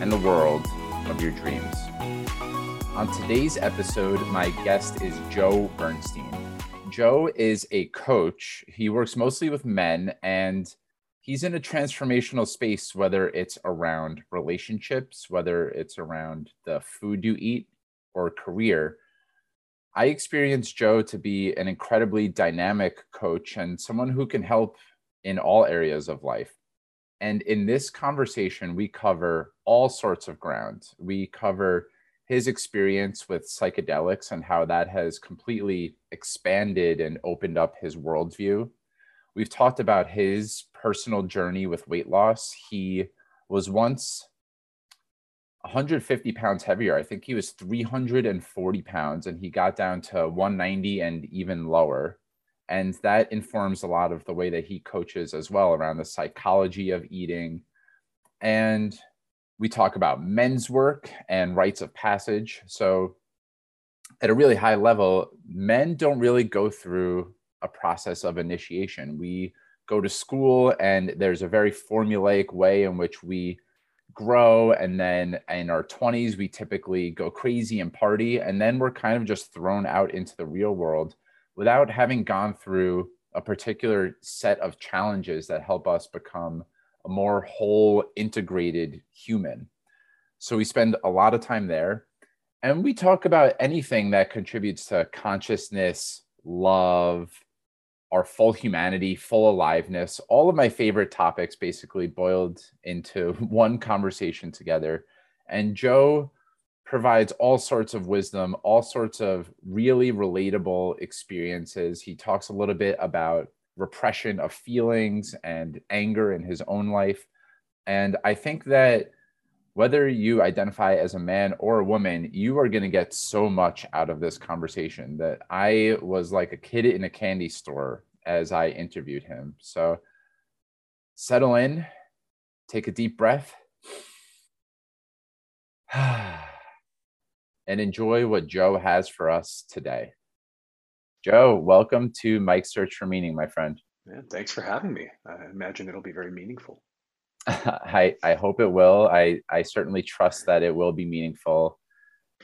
and the world of your dreams. On today's episode, my guest is Joe Bernstein. Joe is a coach. He works mostly with men and he's in a transformational space, whether it's around relationships, whether it's around the food you eat or career. I experience Joe to be an incredibly dynamic coach and someone who can help in all areas of life. And in this conversation, we cover all sorts of ground. We cover his experience with psychedelics and how that has completely expanded and opened up his worldview. We've talked about his personal journey with weight loss. He was once 150 pounds heavier. I think he was 340 pounds and he got down to 190 and even lower and that informs a lot of the way that he coaches as well around the psychology of eating. And we talk about men's work and rites of passage. So at a really high level men don't really go through a process of initiation. We go to school and there's a very formulaic way in which we grow. And then in our 20s we typically go crazy and party. And then we're kind of just thrown out into the real world without having gone through a particular set of challenges that help us become a more whole, integrated human. So we spend a lot of time there. And we talk about anything that contributes to consciousness, love, our full humanity, full aliveness. All of my favorite topics basically boiled into one conversation together. And Joe provides all sorts of wisdom, all sorts of really relatable experiences. He talks a little bit about repression of feelings and anger in his own life. And I think that whether you identify as a man or a woman, you are going to get so much out of this conversation that I was like a kid in a candy store as I interviewed him. So settle in, take a deep breath. and enjoy what Joe has for us today. Joe, welcome to Mike's Search for Meaning, my friend. Yeah, thanks for having me. I imagine it'll be very meaningful. I, I hope it will. I, I certainly trust that it will be meaningful.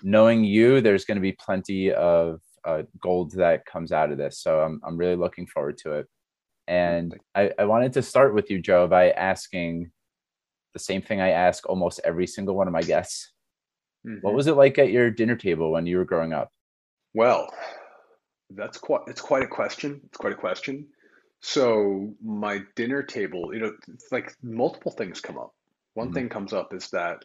Knowing you, there's going to be plenty of uh, gold that comes out of this. So I'm, I'm really looking forward to it. And I, I wanted to start with you, Joe, by asking the same thing I ask almost every single one of my guests. Mm-hmm. What was it like at your dinner table when you were growing up? Well, that's quite it's quite a question. It's quite a question. So my dinner table, you know, like multiple things come up. One mm-hmm. thing comes up is that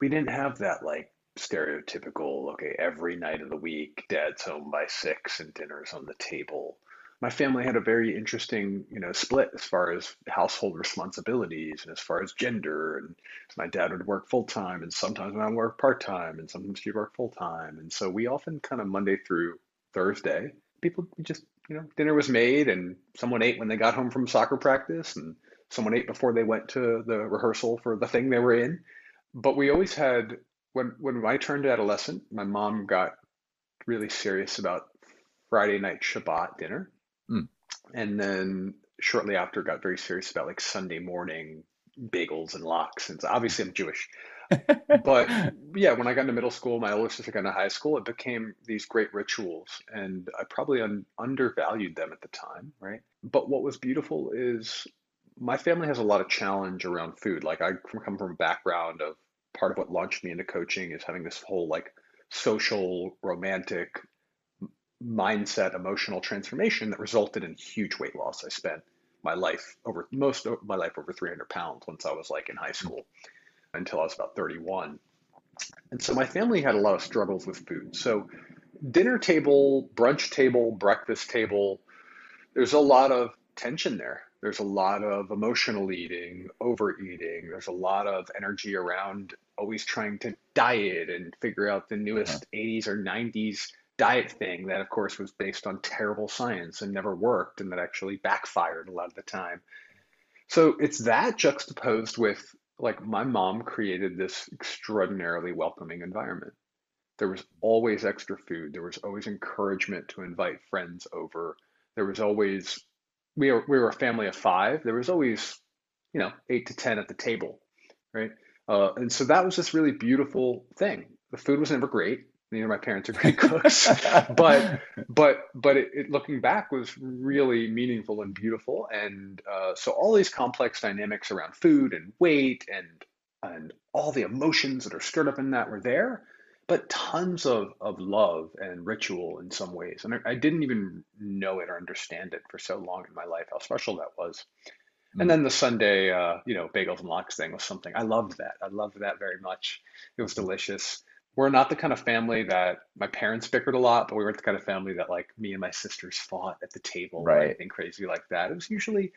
we didn't have that like stereotypical, okay, every night of the week, dad's home by six and dinner's on the table my family had a very interesting, you know, split as far as household responsibilities and as far as gender. And my dad would work full time, and sometimes I would work part time, and sometimes she'd work full time. And so we often kind of Monday through Thursday, people just, you know, dinner was made, and someone ate when they got home from soccer practice, and someone ate before they went to the rehearsal for the thing they were in. But we always had when when I turned adolescent, my mom got really serious about Friday night Shabbat dinner. And then shortly after, got very serious about like Sunday morning bagels and lox. And so obviously, I'm Jewish. but yeah, when I got into middle school, my older sister got into high school, it became these great rituals. And I probably un- undervalued them at the time, right? But what was beautiful is my family has a lot of challenge around food. Like I come from a background of part of what launched me into coaching is having this whole like social, romantic, mindset emotional transformation that resulted in huge weight loss. I spent my life over most of my life over 300 pounds once I was like in high school until I was about 31. And so my family had a lot of struggles with food. So dinner table, brunch table, breakfast table, there's a lot of tension there. There's a lot of emotional eating, overeating. There's a lot of energy around always trying to diet and figure out the newest uh-huh. 80s or 90s diet thing that, of course, was based on terrible science and never worked and that actually backfired a lot of the time. So it's that juxtaposed with like my mom created this extraordinarily welcoming environment. There was always extra food. There was always encouragement to invite friends over. There was always we were we were a family of five. There was always, you know, eight to ten at the table, right? Uh, and so that was this really beautiful thing. The food was never great. You know, my parents are great cooks, but but but it, it, looking back was really meaningful and beautiful. And uh, so all these complex dynamics around food and weight and and all the emotions that are stirred up in that were there, but tons of of love and ritual in some ways. And I, I didn't even know it or understand it for so long in my life how special that was. And mm. then the Sunday, uh, you know, bagels and lox thing was something I loved that. I loved that very much. It was delicious we're not the kind of family that my parents bickered a lot, but we weren't the kind of family that like me and my sisters fought at the table right. or anything crazy like that. It was usually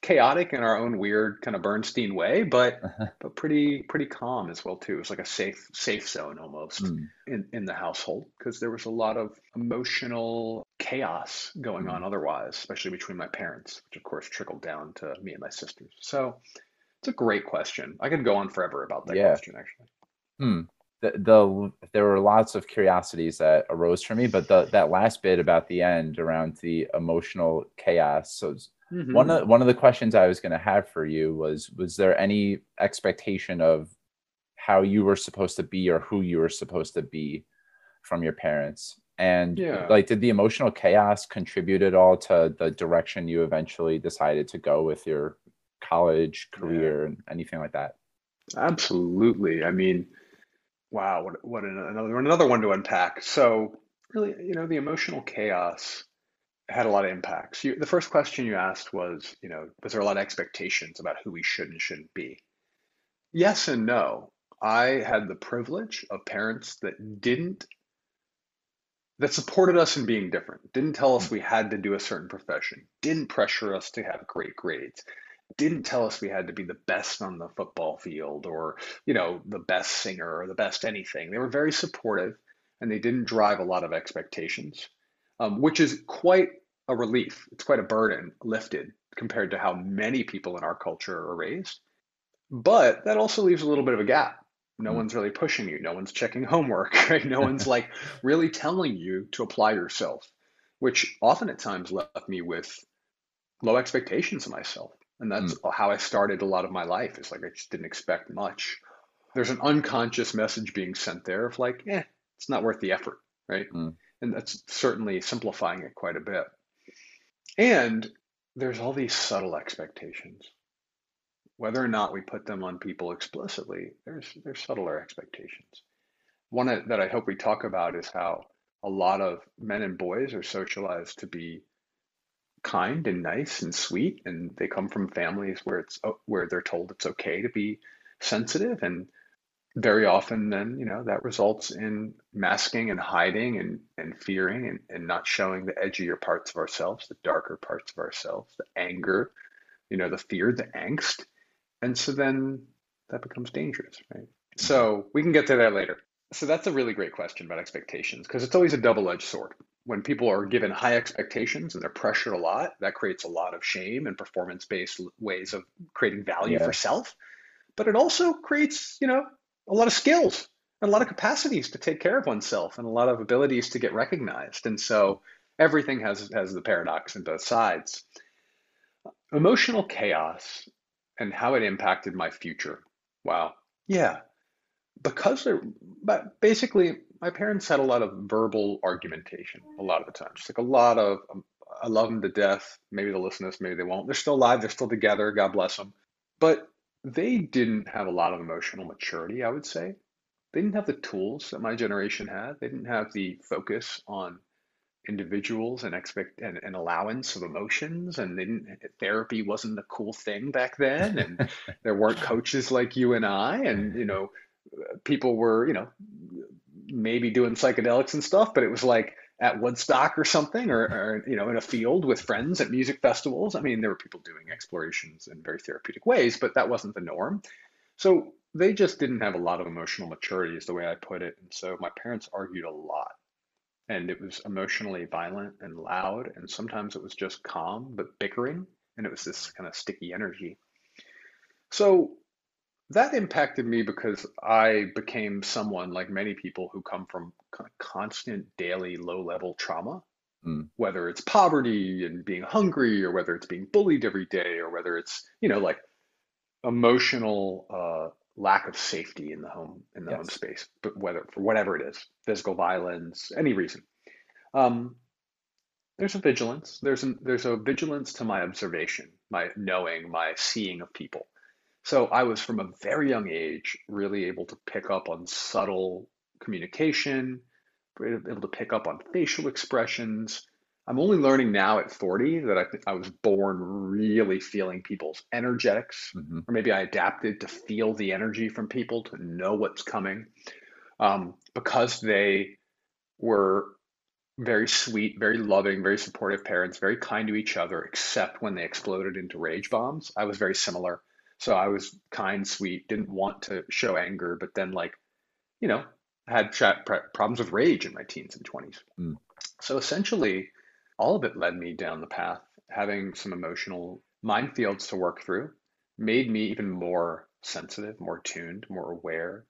chaotic in our own weird kind of Bernstein way, but but pretty pretty calm as well too. It was like a safe safe zone almost mm. in in the household because there was a lot of emotional chaos going mm. on otherwise, especially between my parents, which of course trickled down to me and my sisters. So it's a great question. I could go on forever about that yeah. question actually. Hmm the, the there were lots of curiosities that arose for me, but the that last bit about the end around the emotional chaos. So mm-hmm. one of one of the questions I was going to have for you was was there any expectation of how you were supposed to be or who you were supposed to be from your parents? And yeah. like, did the emotional chaos contribute at all to the direction you eventually decided to go with your college career yeah. and anything like that? Absolutely. I mean, Wow, what what another another one to unpack. So really, you know, the emotional chaos had a lot of impacts. You, the first question you asked was, you know, was there a lot of expectations about who we should and shouldn't be? Yes and no. I had the privilege of parents that didn't that supported us in being different, didn't tell us we had to do a certain profession, didn't pressure us to have great grades, didn't tell us we had to be the best on the football field or you know the best singer or the best anything. They were very supportive and they didn't drive a lot of expectations um, which is quite a relief. It's quite a burden lifted compared to how many people in our culture are raised. But that also leaves a little bit of a gap. No mm. one's really pushing you. No one's checking homework right? No one's like really telling you to apply yourself which often at times left me with low expectations of myself and that's mm. how I started a lot of my life. It's like I just didn't expect much. There's an unconscious message being sent there of like, eh, it's not worth the effort, right? Mm. And that's certainly simplifying it quite a bit. And there's all these subtle expectations. Whether or not we put them on people explicitly, there's there's subtler expectations. One that I hope we talk about is how a lot of men and boys are socialized to be kind and nice and sweet and they come from families where it's uh, where they're told it's okay to be sensitive and very often then you know that results in masking and hiding and and fearing and, and not showing the edgier parts of ourselves the darker parts of ourselves the anger you know the fear the angst. And so then that becomes dangerous right? So we can get to that later so that's a really great question about expectations because it's always a double-edged sword when people are given high expectations and they're pressured a lot, that creates a lot of shame and performance based ways of creating value for self. But it also creates, you know, a lot of skills and a lot of capacities to take care of oneself and a lot of abilities to get recognized. And so everything has has the paradox in both sides. Emotional chaos and how it impacted my future. Wow. Yeah. Because they're but basically my parents had a lot of verbal argumentation a lot of the time. Just like a lot of, um, I love them to death. Maybe they'll listen to this, maybe they won't. They're still alive, they're still together. God bless them. But they didn't have a lot of emotional maturity, I would say. They didn't have the tools that my generation had. They didn't have the focus on individuals and expect and, and allowance of emotions and they didn't therapy wasn't a cool thing back then and there weren't coaches like you and I and you know people were you know maybe doing psychedelics and stuff, but it was like at Woodstock or something, or, or, you know, in a field with friends at music festivals. I mean, there were people doing explorations in very therapeutic ways, but that wasn't the norm. So they just didn't have a lot of emotional maturity, is the way I put it. And so my parents argued a lot. And it was emotionally violent and loud. And sometimes it was just calm, but bickering. And it was this kind of sticky energy. So that impacted me because I became someone like many people who come from constant daily low level trauma, Mm. whether it's poverty and being hungry, or whether it's being bullied every day, or whether it's, you know, like emotional uh, lack of safety in the home in the home space, but whether for whatever it is, physical violence, any reason. Um, there's a vigilance. There's a, there's a vigilance to my observation, my knowing, my seeing of people. So I was from a very young age really able to pick up on subtle communication, able to pick up on facial expressions. I'm only learning now at 40 that I, th- I was born really feeling people's energetics, hmm or maybe I adapted to feel the energy from people to know what's coming um, because they were very sweet, very loving, very supportive parents, very kind to each other, except when they exploded into rage bombs. I was very similar. So I was kind, sweet, didn't want to show anger, but then, like, you know, had chat problems with rage in my teens and 20s. Mm. So essentially, all of it led me down the path, having some emotional minefields to work through, made me even more sensitive, more tuned, more aware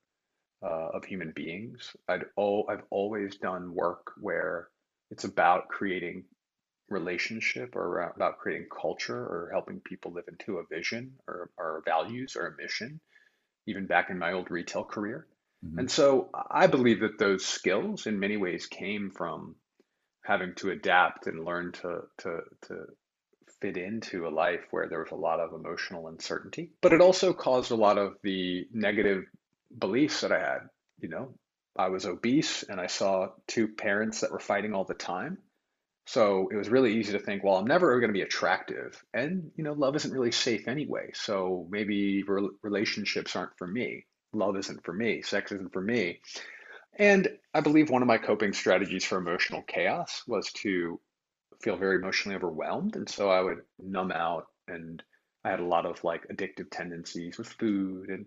uh, of human beings. I'd oh, I've always done work where it's about creating relationship or about creating culture or helping people live into a vision or, or values or a mission, even back in my old retail career. hmm And so I believe that those skills in many ways came from having to adapt and learn to to to fit into a life where there was a lot of emotional uncertainty. But it also caused a lot of the negative beliefs that I had. You know, I was obese and I saw two parents that were fighting all the time. So it was really easy to think, well, I'm never going to be attractive. And, you know, love isn't really safe anyway. So maybe rel relationships aren't for me. Love isn't for me. Sex isn't for me. And I believe one of my coping strategies for emotional chaos was to feel very emotionally overwhelmed. And so I would numb out and I had a lot of like addictive tendencies with food and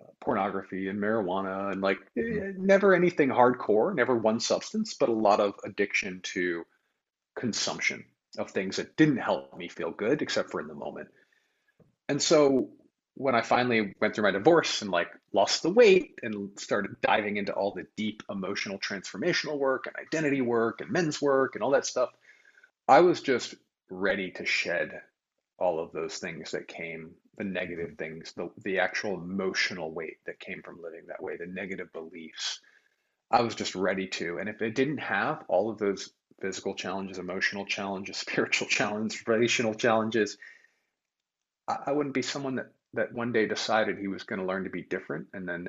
uh, pornography and marijuana and like hmm eh, never anything hardcore, never one substance, but a lot of addiction to consumption of things that didn't help me feel good except for in the moment. And so when I finally went through my divorce and like lost the weight and started diving into all the deep emotional transformational work and identity work and men's work and all that stuff, I was just ready to shed all of those things that came, the negative things, the the actual emotional weight that came from living that way, the negative beliefs. I was just ready to. And if it didn't have all of those physical challenges, emotional challenges, spiritual challenges, relational challenges, I, I wouldn't be someone that that one day decided he was going to learn to be different and then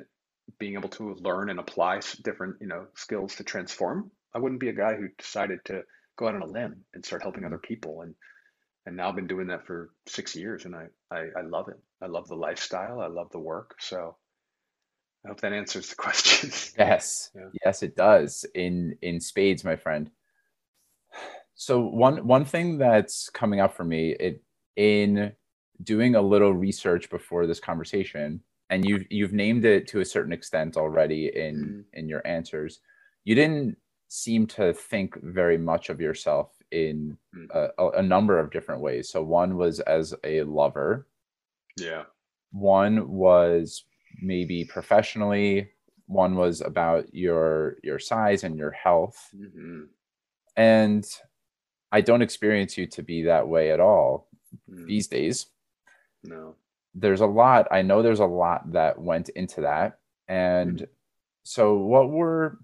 being able to learn and apply different, you know, skills to transform. I wouldn't be a guy who decided to go out on a limb and start helping other people. And and now I've been doing that for six years and I, I, I love it. I love the lifestyle. I love the work. So I hope that answers the question. Yes, Yeah. yes, it does in in spades, my friend. So one one thing that's coming up for me, it in doing a little research before this conversation, and you've you've named it to a certain extent already in Mm, in your answers. You didn't seem to think very much of yourself in mm. a, a number of different ways. So one was as a lover, Yeah. one was maybe professionally, one was about your your size and your health. hmm And I don't experience you to be that way at all Mm, these days. no. There's a lot, I know there's a lot that went into that. Mm, And so what were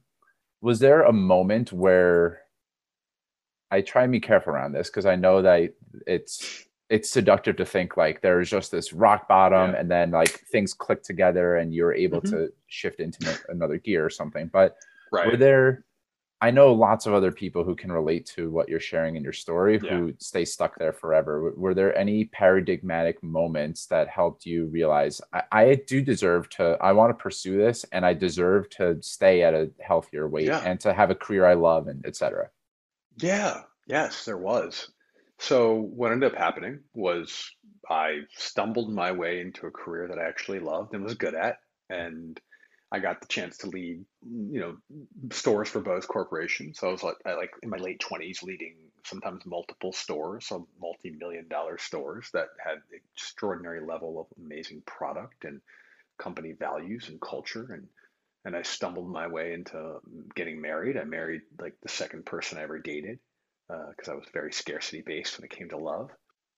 was there a moment where I try and be careful around this because I know that it's it's seductive to think like there's just this rock bottom yeah. and then like things click together and you're able hmm to shift into another gear or something. But were Right. there I know lots of other people who can relate to what you're sharing in your story Yeah. who stay stuck there forever. Were there any paradigmatic moments that helped you realize I, I do deserve to, I want to pursue this and I deserve to stay at a healthier weight Yeah. and to have a career I love and etc. Yeah. Yes, there was. So what ended up happening was I stumbled my way into a career that I actually loved and was good at. and I got the chance to lead, you know, stores for Bose Corporation. So I was like, I like in my late twenties, leading sometimes multiple stores, so multi-million dollar stores that had extraordinary level of amazing product and company values and culture. And and I stumbled my way into getting married. I married like the second person I ever dated because uh, I was very scarcity based when it came to love.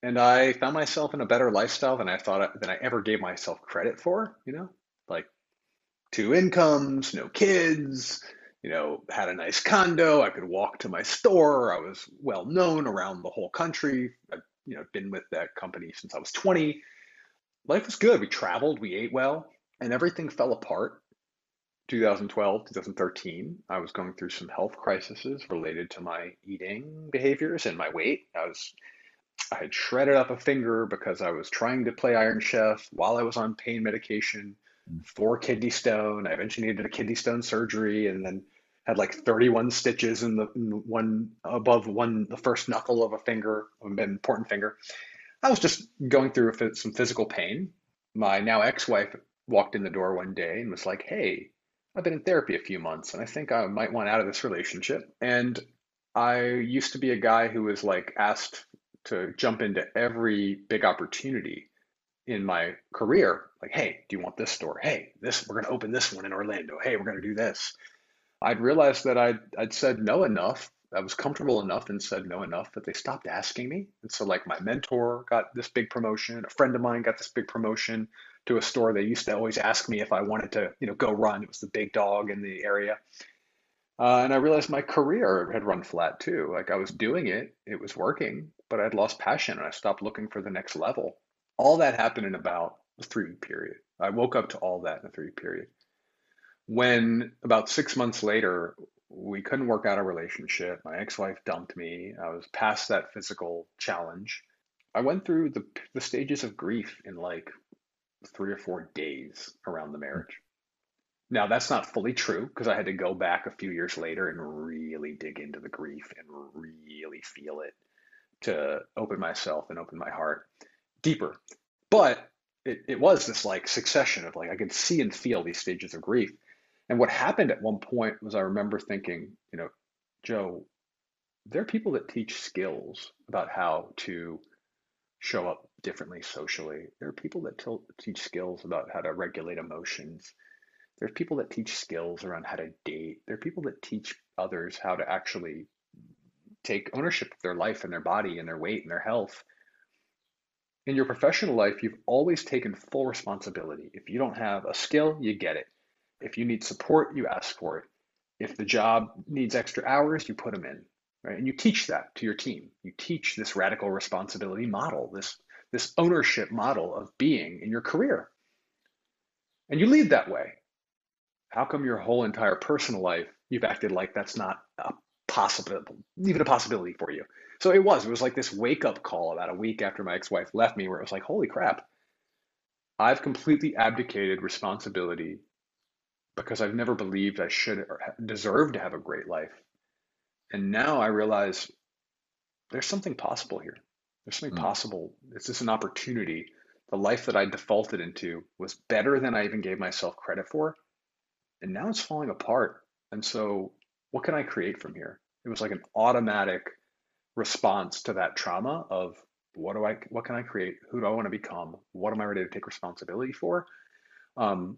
And I found myself in a better lifestyle than I thought than I ever gave myself credit for. You know, like two incomes, no kids, you know, had a nice condo. I could walk to my store. I was well known around the whole country. I've, you know, been with that company since I was 20. Life was good. We traveled, we ate well, and everything fell apart. 2012, 2013, I was going through some health crises related to my eating behaviors and my weight. I was I had shredded up a finger because I was trying to play Iron Chef while I was on pain medication for kidney stone. I eventually needed a kidney stone surgery and then had like 31 stitches in the in one above one, the first knuckle of a finger, an important finger. I was just going through some physical pain. My now ex-wife walked in the door one day and was like, Hey, I've been in therapy a few months and I think I might want out of this relationship. And I used to be a guy who was like asked to jump into every big opportunity in my career like hey do you want this store? Hey this we're to open this one in orlando. Hey we're to do this. I'd realized that I'd, I'd said no enough i was comfortable enough and said no enough that they stopped asking me. And so like my mentor got this big promotion a friend of mine got this big promotion to a store. They used to always ask me if i wanted to you know go run. It was the big dog in the area. Uh, and i realized my career had run flat too. Like i was doing it it was working but i'd lost passion and i stopped looking for the next level. All that happened in about a three week period. I woke up to all that in a three week period. When about six months later, we couldn't work out a relationship. My ex wife dumped me. I was past that physical challenge. I went through the, the stages of grief in like three or four days around the marriage. Now, that's not fully true because I had to go back a few years later and really dig into the grief and really feel it to open myself and open my heart deeper. But it, it was this like succession of like I could see and feel these stages of grief. And what happened at one point was I remember thinking, you know, Joe, there are people that teach skills about how to show up differently socially. There are people that t- teach skills about how to regulate emotions. There's people that teach skills around how to date. There are people that teach others how to actually take ownership of their life and their body and their weight and their health in your professional life, you've always taken full responsibility. If you don't have a skill, you get it. If you need support, you ask for it. If the job needs extra hours, you put them in, right? And you teach that to your team. You teach this radical responsibility model, this, this ownership model of being in your career. And you lead that way. How come your whole entire personal life, you've acted like that's not a possible, even a possibility for you? So it was. It was like this wake up call about a week after my ex wife left me, where it was like, holy crap, I've completely abdicated responsibility because I've never believed I should or deserve to have a great life. And now I realize there's something possible here. There's something mm. possible. It's just an opportunity. The life that I defaulted into was better than I even gave myself credit for. And now it's falling apart. And so, what can I create from here? It was like an automatic response to that trauma of what do I what can I create? Who do I want to become? What am I ready to take responsibility for? Um,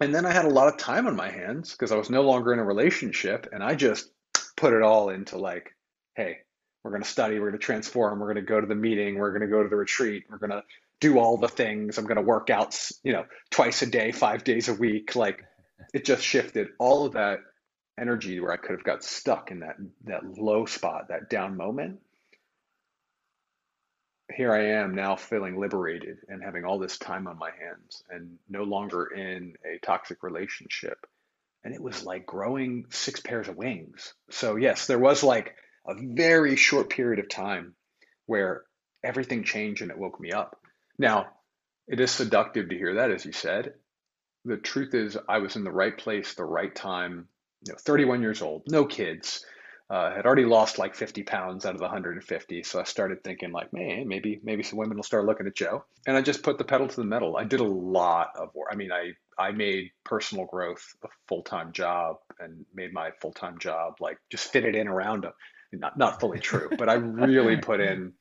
and then I had a lot of time on my hands because I was no longer in a relationship, and I just put it all into like, hey, we're going to study, we're going to transform, we're going to go to the meeting, we're going to go to the retreat, we're going to do all the things. I'm going to work out, you know, twice a day, five days a week. Like, it just shifted all of that energy where I could have got stuck in that that low spot, that down moment. Here I am now feeling liberated and having all this time on my hands and no longer in a toxic relationship. And it was like growing six pairs of wings. So yes, there was like a very short period of time where everything changed and it woke me up. Now, it is seductive to hear that, as you said. The truth is, I was in the right place, the right time, you know, 31 years old, no kids, Uh, had already lost like 50 pounds out of the 150, so I started thinking like, man, maybe maybe some women will start looking at Joe. And I just put the pedal to the metal. I did a lot of work. I mean, I I made personal growth a full time job and made my full time job like just fit it in around them. not not fully true, but I really put in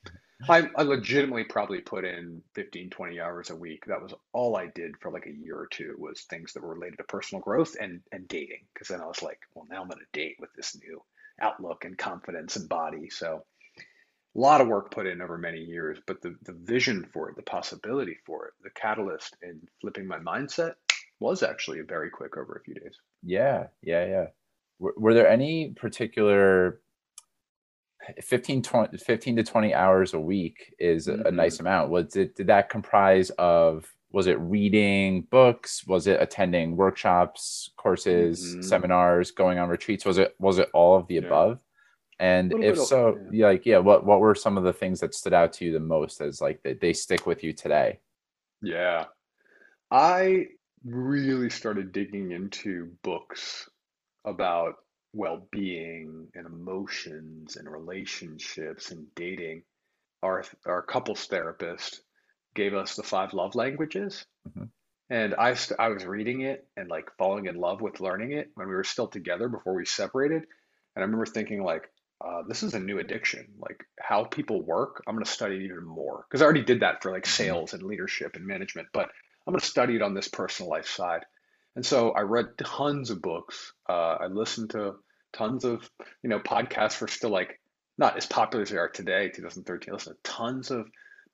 I, I legitimately probably put in 15, 20 hours a week. That was all I did for like a year or two was things that were related to personal growth and, and dating. Cause then I was like, well, now I'm going to date with this new outlook and confidence and body. So a lot of work put in over many years, but the, the vision for it, the possibility for it, the catalyst in flipping my mindset was actually very quick over a few days. Yeah. Yeah. Yeah. Were, were there any particular 15, 20, 15 to 20 hours a week is mm-hmm. a nice amount. Was it, did that comprise of, was it reading books? Was it attending workshops, courses, mm-hmm. seminars, going on retreats? Was it, was it all of the yeah. above? And if so, yeah. like, yeah, what, what were some of the things that stood out to you the most as like they, they stick with you today? Yeah. I really started digging into books about well-being and emotions and relationships and dating. Our our couples therapist gave us the five love languages. Mm-hmm. and I, st- I was reading it and like falling in love with learning it when we were still together before we separated. And i remember thinking like uh, this is a new addiction. Like how people work i'm going to study it even more. Because i already did that for like mm-hmm. sales and leadership and management but i'm going to study it on this personal life side and so I read tons of books. Uh, I listened to tons of, you know, podcasts were still like not as popular as they are today, 2013. I listened to tons of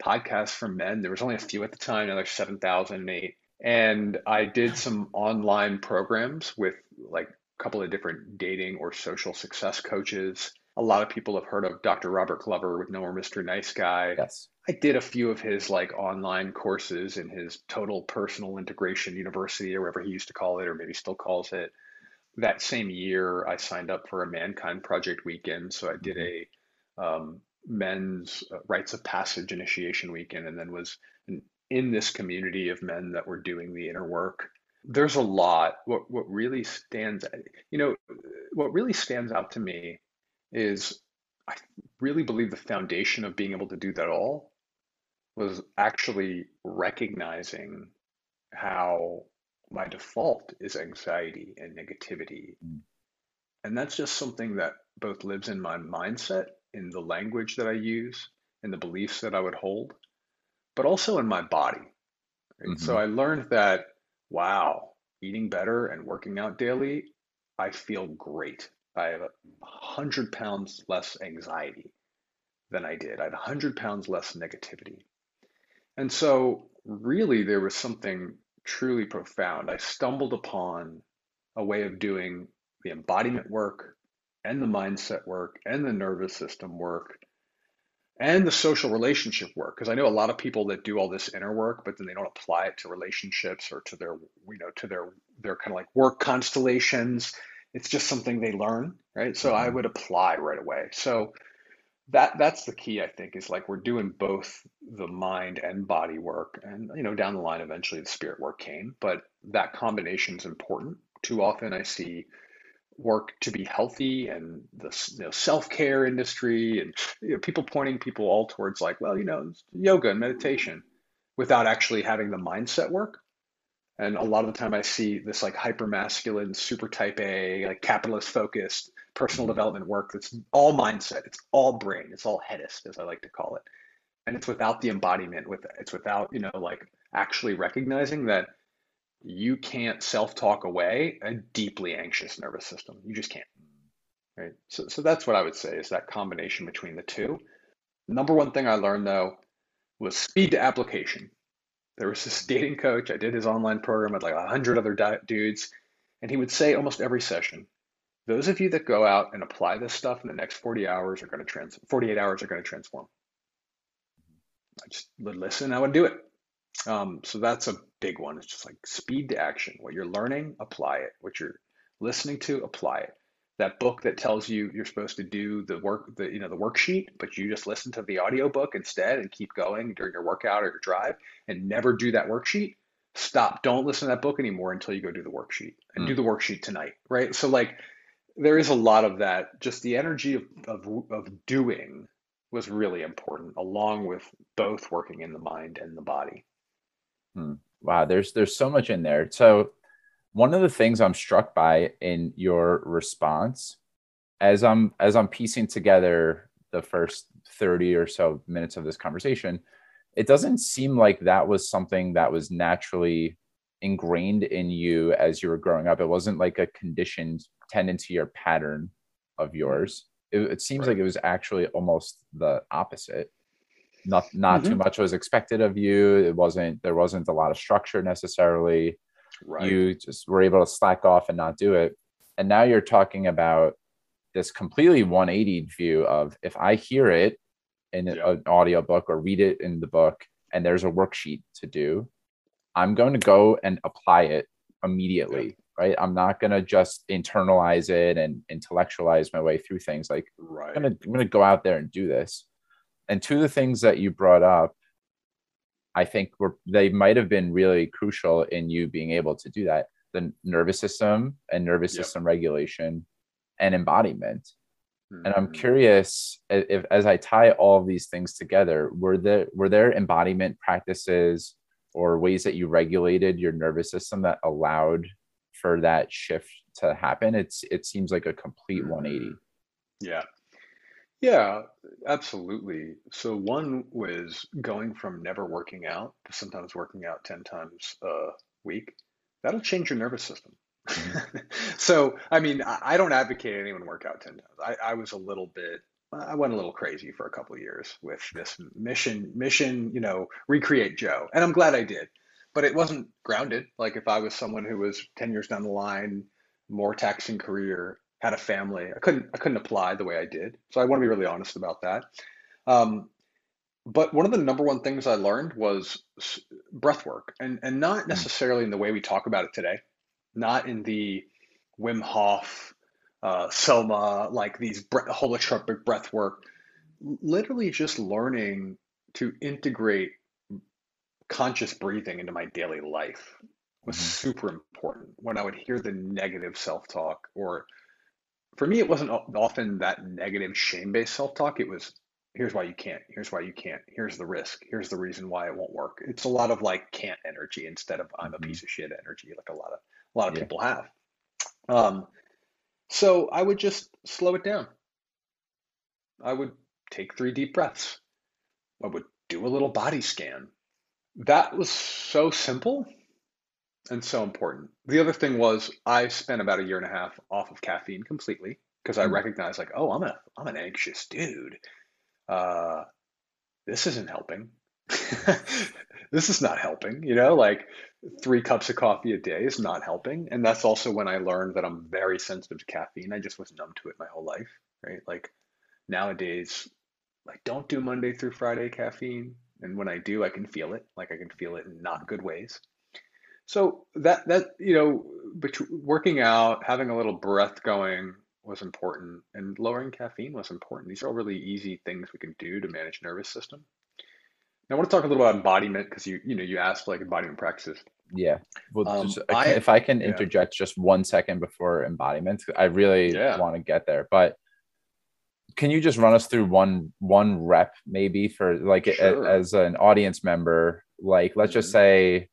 podcasts from men. There was only a few at the time, now there's 7,008. And I did some online programs with like a couple of different dating or social success coaches. A lot of people have heard of Dr. Robert Glover with No More Mr. Nice Guy. Yes. I did a few of his like online courses in his Total Personal Integration University or whatever he used to call it, or maybe still calls it. That same year, I signed up for a Mankind Project weekend. So I did mm-hmm. a um, men's uh, rites of passage initiation weekend, and then was in, in this community of men that were doing the inner work. There's a lot. What what really stands, you know, what really stands out to me is I really believe the foundation of being able to do that all was actually recognizing how my default is anxiety and negativity. Mm. And that's just something that both lives in my mindset, in the language that I use, in the beliefs that I would hold, but also in my body. Right? Mm-hmm. So I learned that, wow, eating better and working out daily, I feel great. I have a hundred pounds less anxiety than I did. I had a hundred pounds less negativity. And so, really, there was something truly profound. I stumbled upon a way of doing the embodiment work and the mindset work and the nervous system work and the social relationship work because i know a lot of people that do all this inner work but then they don't apply it to relationships or to their you know to their their kind of like work constellations it's just something they learn right so i mm-hmm. would apply right away so that that's the key i think is like we're doing both the mind and body work and you know down the line eventually the spirit work came but that combination is important. Too often i see work to be healthy and the you know, self-care industry and you know, people pointing people all towards like well you know yoga and meditation without actually having the mindset work and a lot of the time I see this like hyper masculine, super type A, like capitalist focused personal development work that's all mindset. It's all brain. It's all headist, as I like to call it. And it's without the embodiment, with it's without, you know, like actually recognizing that you can't self-talk away a deeply anxious nervous system. You just can't. Right. So so that's what I would say is that combination between the two. Number one thing I learned though was speed to application there was this dating coach. I did his online program with like a hundred other dudes, and he would say almost every session, "Those of you that go out and apply this stuff in the next 40 hours are going to trans 48 hours are going to transform." I just would listen. I would do it. Um, so that's a big one. It's just like speed to action. What you're learning, apply it. What you're listening to, apply it that book that tells you you're supposed to do the work the you know the worksheet but you just listen to the audiobook instead and keep going during your workout or your drive and never do that worksheet stop don't listen to that book anymore until you go do the worksheet and mm. do the worksheet tonight right so like there is a lot of that. Just the energy of, of, of doing was really important, along with both working in the mind and the body. Hmm. Wow, there's there's so much in there. So one of the things I'm struck by in your response as I'm as I'm piecing together the first 30 or so minutes of this conversation, it doesn't seem like that was something that was naturally ingrained in you as you were growing up. It wasn't like a conditioned tendency or pattern of yours. It, it seems right. like it was actually almost the opposite. Not not mm-hmm. too much was expected of you. It wasn't there wasn't a lot of structure necessarily. Right. You just were able to slack off and not do it. And now you're talking about this completely 180 view of if I hear it in yeah. an audio book or read it in the book and there's a worksheet to do, I'm going to go and apply it immediately. Yeah. Right. I'm not going to just internalize it and intellectualize my way through things. Like, right. I'm going to, I'm going to go out there and do this. And two of the things that you brought up, I think were they might have been really crucial in you being able to do that. The nervous system and nervous yep. system regulation and embodiment. Mm-hmm. And I'm hmm. curious if, as I tie all of these things together, were there were there embodiment practices or ways that you regulated your nervous system that allowed for that shift to happen? It's it seems like a complete 180. Hmm. Yeah. Yeah, absolutely. So one was going from never working out to sometimes working out 10 times a week. That'll change your nervous system. Mm-hmm. so, I mean, I, don't advocate anyone work out 10 times. I, I was a little bit, I went a little crazy for a couple of years with this mission, mission, you know, recreate Joe. And I'm glad I did, but it wasn't grounded. Like if I was someone who was 10 years down the line, more taxing career, had a family, I couldn't, I couldn't apply the way I did. So I want to be really honest about that. Um, but one of the number one things I learned was breath work and, and not mm. necessarily in the way we talk about it today not in the Wim Hof, uh, Soma, like these bre- holotropic breath work. Literally just learning to integrate conscious breathing into my daily life was mm-hmm. super important. When I would hear the negative self talk, or for me, it wasn't often that negative shame based self talk. It was here's why you can't, here's why you can't, here's the risk, here's the reason why it won't work. It's a lot of like can't energy instead of I'm a mm-hmm. piece of shit energy, like a lot of a lot of yeah. people have. Um, so I would just slow it down. I would take three deep breaths. I would do a little body scan. That was so simple and so important. The other thing was I spent about a year and a half off of caffeine completely because I mm. recognized like, oh, I'm a I'm an anxious dude. Uh, this isn't helping. this is not helping, you know, like three cups of coffee a day is not helping. And that's also when I learned that I'm very sensitive to caffeine. I just was numb to it my whole life, right? Like nowadays, like don't do Monday through Friday caffeine. And when I do, I can feel it. Like I can feel it in not good ways. So that, that, you know, working out, having a little breath going was important and lowering caffeine was important. These are all really easy things we can do to manage nervous system. Now, I want to talk a little about embodiment because you you know you asked like embodiment practices. Yeah. Well, um, just, I, if I can interject yeah. just one second before embodiment, I really yeah. want to get there. But can you just run us through one one rep maybe for like sure. a, as an audience member? Like, let's mm-hmm. just say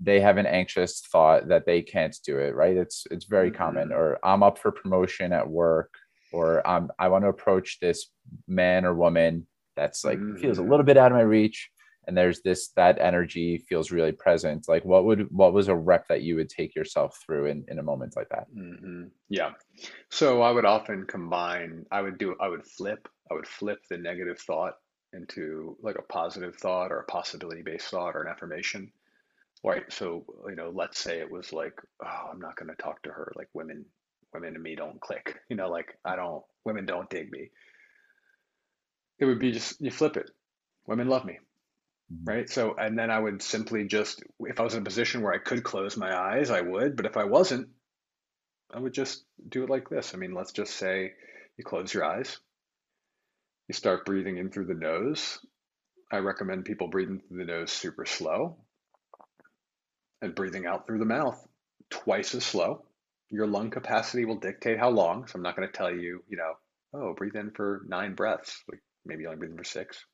they have an anxious thought that they can't do it. Right? It's it's very mm-hmm. common. Or I'm up for promotion at work, or um, I want to approach this man or woman that's like mm-hmm. feels a little bit out of my reach and there's this that energy feels really present like what would what was a rep that you would take yourself through in, in a moment like that mm-hmm. yeah so i would often combine i would do i would flip i would flip the negative thought into like a positive thought or a possibility based thought or an affirmation right so you know let's say it was like oh i'm not going to talk to her like women women and me don't click you know like i don't women don't dig me it would be just you flip it. Women love me. Mm-hmm. Right. So, and then I would simply just, if I was in a position where I could close my eyes, I would. But if I wasn't, I would just do it like this. I mean, let's just say you close your eyes, you start breathing in through the nose. I recommend people breathing through the nose super slow and breathing out through the mouth twice as slow. your lung capacity will dictate how long. So I'm not going to tell you, you know, oh, breathe in for nine breaths. Like maybe only breathe in for six.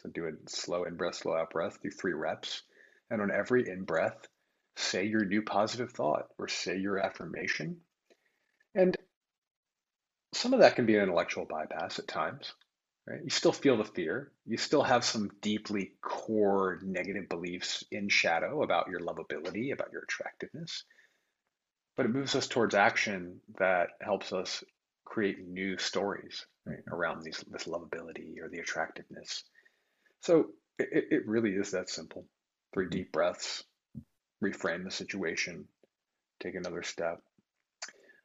So do a slow in breath, slow out breath. Do three reps, and on every in breath, say your new positive thought or say your affirmation. And some of that can be an intellectual bypass at times. Right? You still feel the fear. You still have some deeply core negative beliefs in shadow about your lovability, about your attractiveness. But it moves us towards action that helps us create new stories right, around these, this lovability or the attractiveness. So it, it really is that simple. Three mm-hmm. deep breaths, reframe the situation, take another step.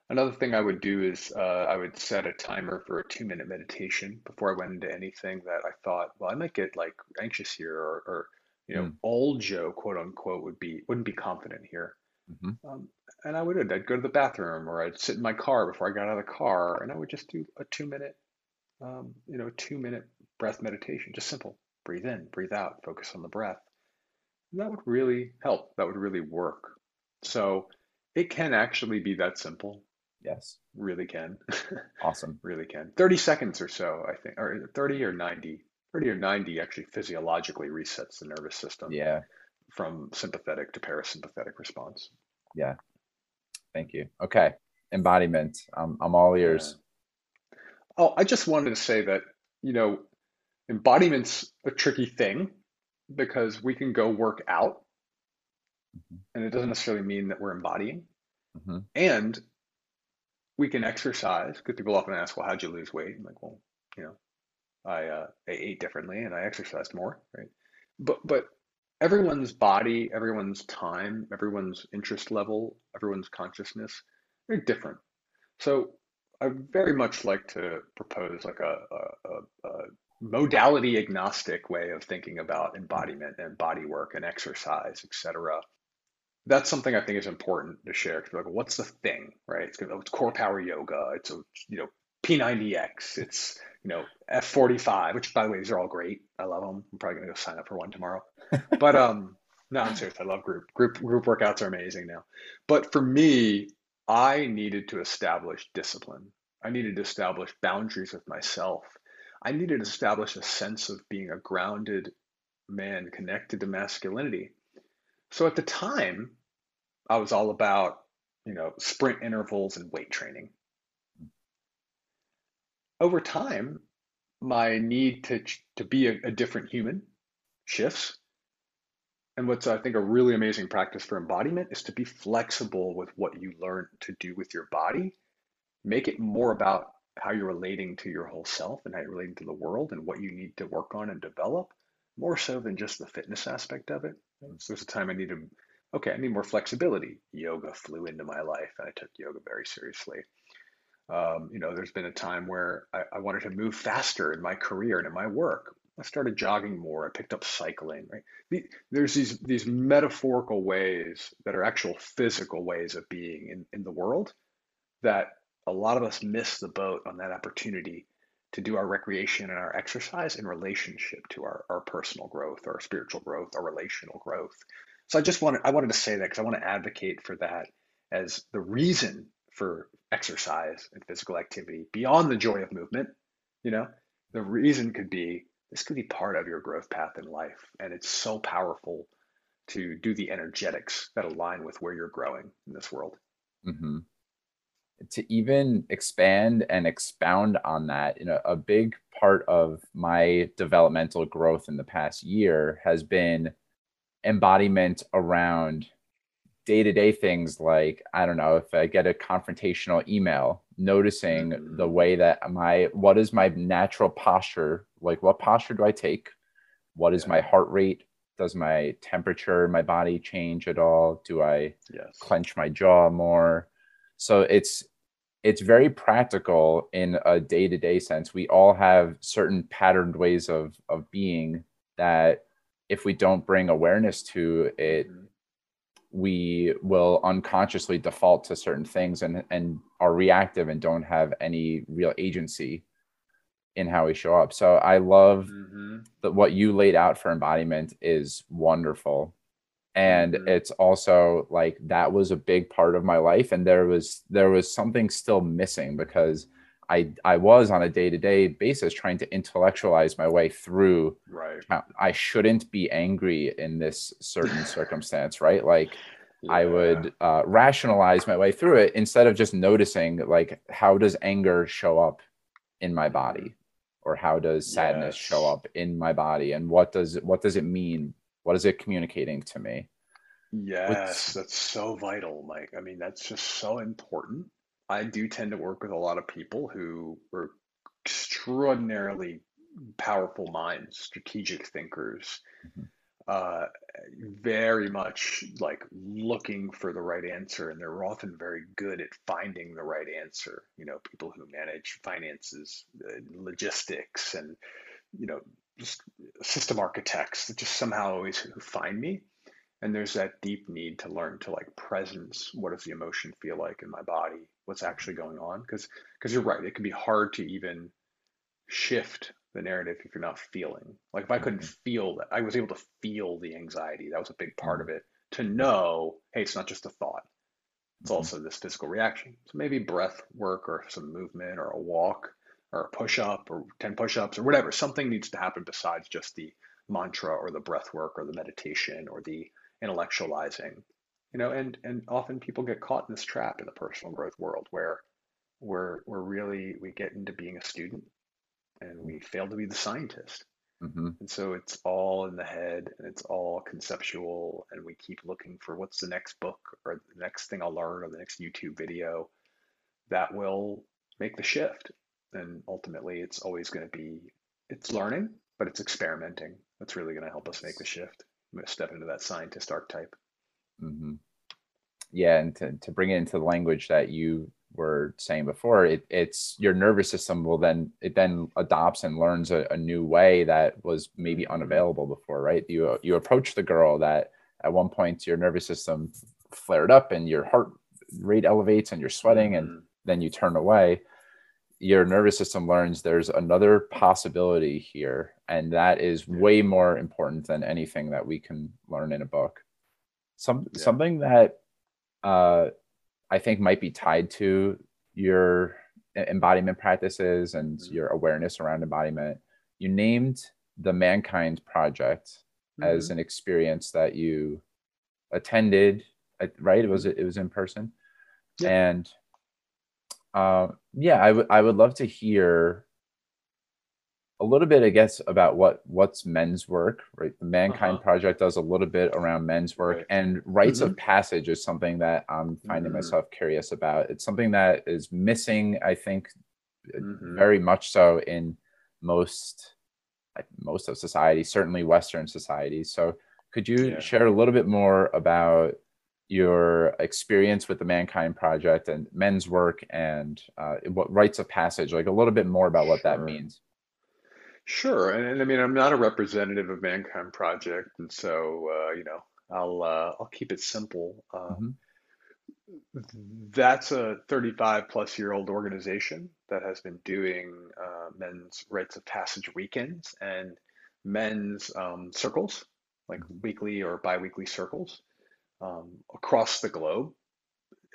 Another thing I would do is uh, I would set a timer for a two minute meditation before I went into anything that I thought, well, I might get like anxious here, or, or you know, mm. old Joe, quote unquote, would be wouldn't be confident here. Mm-hmm. Um, and I would I'd go to the bathroom or I'd sit in my car before I got out of the car, and I would just do a two minute, um, you know, two minute breath meditation, just simple. Breathe in, breathe out, focus on the breath. And that would really help. That would really work. So it can actually be that simple. Yes. Really can. Awesome. really can. 30 seconds or so, I think, or 30 or 90. 30 or 90 actually physiologically resets the nervous system. Yeah. From sympathetic to parasympathetic response. Yeah. Thank you. Okay. Embodiment. Um, I'm all ears. Yeah. Oh, I just wanted to say that, you know, embodiment's a tricky thing because we can go work out mm-hmm. and it doesn't necessarily mean that we're embodying. Mm-hmm. And we can exercise because people often ask, well, how'd you lose weight? I'm like, well, you know, I, uh, I ate differently and I exercised more, right? But, but everyone's body, everyone's time, everyone's interest level, everyone's consciousness, they're different. So I very much like to propose like a, a, a, a modality agnostic way of thinking about embodiment and body work and exercise, etc that's something I think is important to share. Cause like, what's the thing, right? It's, it's core power yoga. It's a you know P90X. It's you know F45. Which by the way, these are all great. I love them. I'm probably gonna go sign up for one tomorrow. but um, no, I'm serious. I love group group group workouts are amazing now. But for me, I needed to establish discipline. I needed to establish boundaries with myself. I needed to establish a sense of being a grounded man connected to masculinity so at the time, I was all about, you know, sprint intervals and weight training. Over time, my need to to be a, a different human shifts. And what's I think a really amazing practice for embodiment is to be flexible with what you learn to do with your body. Make it more about how you're relating to your whole self and how you're relating to the world and what you need to work on and develop, more so than just the fitness aspect of it. So there's a time I needed, okay, I need more flexibility. Yoga flew into my life, and I took yoga very seriously. Um, you know, there's been a time where I, I, wanted to move faster in my career and in my work. I started jogging more. I picked up cycling. Right, there's these these metaphorical ways that are actual physical ways of being in, in the world that a lot of us miss the boat on that opportunity to do our recreation and our exercise in relationship to our, our personal growth, our spiritual growth, our relational growth. So I just wanted I wanted to say that because I want to advocate for that as the reason for exercise and physical activity beyond the joy of movement. You know, the reason could be this could be part of your growth path in life, and it's so powerful to do the energetics that align with where you're growing in this world. Mm-hmm to even expand and expound on that, you know, a big part of my developmental growth in the past year has been embodiment around day-to-day things like i don't know if i get a confrontational email noticing the mm. way that my what is my natural posture? Like what posture do i take? What is my heart rate? Does my temperature in my body change at all? Do i yes. clench my jaw more? So it's it's very practical in a day-to-day sense. We all have certain patterned ways of of being that if we don't bring awareness to it mm-hmm. we will unconsciously default to certain things and and are reactive and don't have any real agency in how we show up so i love mm-hmm. that what you laid out for embodiment is wonderful and hmm it's also like that was a big part of my life and there was there was something still missing because i i was on a day-to-day basis trying to intellectualize my way through Right. how i shouldn't be angry in this certain circumstance right? Like i would uh, rationalize my way through it instead of just noticing like how does anger show up in my hmm body? Or how does sadness show up in my body? And what does it what does it mean? What is it communicating to me? Yes, what's that's so vital, Mike. I mean, that's just so important. I do tend to work with a lot of people who are extraordinarily powerful minds, strategic thinkers, Mhm, uh, very much like looking for the right answer, and they're often very good at finding the right answer. You know, people who manage finances, uh, logistics, and you know, just system architects that just somehow always who find me. And there's that deep need to learn to like presence. What does the emotion feel like in my body? What's actually going on? Because because you're right, it can be hard to even shift the narrative if you're not feeling. Like if I couldn't mhm, feel that, I was able to feel the anxiety. That was a big part of mhm, it. To know, hey, it's not just a thought. It's mhm, also this physical reaction. So maybe breath work or some movement or a walk or a push up or 10 push ups or whatever. Something needs to happen besides just the mantra or the breath work or the meditation or the intellectualizing. You know, and and often people get caught in this trap in the personal growth world where we're we're really we get into being a student and we fail to be the scientist. mhm, And so it's all in the head and it's all conceptual, and we keep looking for what's the next book or the next thing I'll learn or the next YouTube video that will make the shift. And ultimately, it's always going to be it's learning, but it's experimenting. That's really going to help us make the shift. I'm going to step into that scientist archetype. mhm. yeah and to, to bring it into the language that you were saying before it, it's your nervous system will then it then adopts and learns a, a new way that was maybe hmm unavailable before right you you approach the girl that at one point your nervous system flared up and your heart rate elevates and you're sweating and hmm then you turn away your nervous system learns there's another possibility here and that is way more important than anything that we can learn in a book some Yeah. something that uh, I think might be tied to your embodiment practices and hmm your awareness around embodiment. You named the Mankind Project as hmm an experience that you attended, uh, right? It was it was in person, Yep. and uh, yeah, I would I would love to hear a little bit, I guess, about what what's men's work, right? The Mankind Uh-huh. Project does a little bit around men's work, Right. and rites hmm of passage is something that I'm finding hmm myself curious about. It's something that is missing, I think, hmm very much so in most most of society, certainly Western society. So, could you Yeah. share a little bit more about your experience with the Mankind Project and men's work and uh, what rites of passage, like a little bit more about what that means? Sure, and, and I mean, I'm not a representative of Mankind Project, and so uh, you know, I'll uh, I'll keep it simple. Uh, hmm that's a 35 plus year old organization that has been doing uh, men's rites of passage weekends and men's um, circles, like hmm weekly or biweekly circles, um, across the globe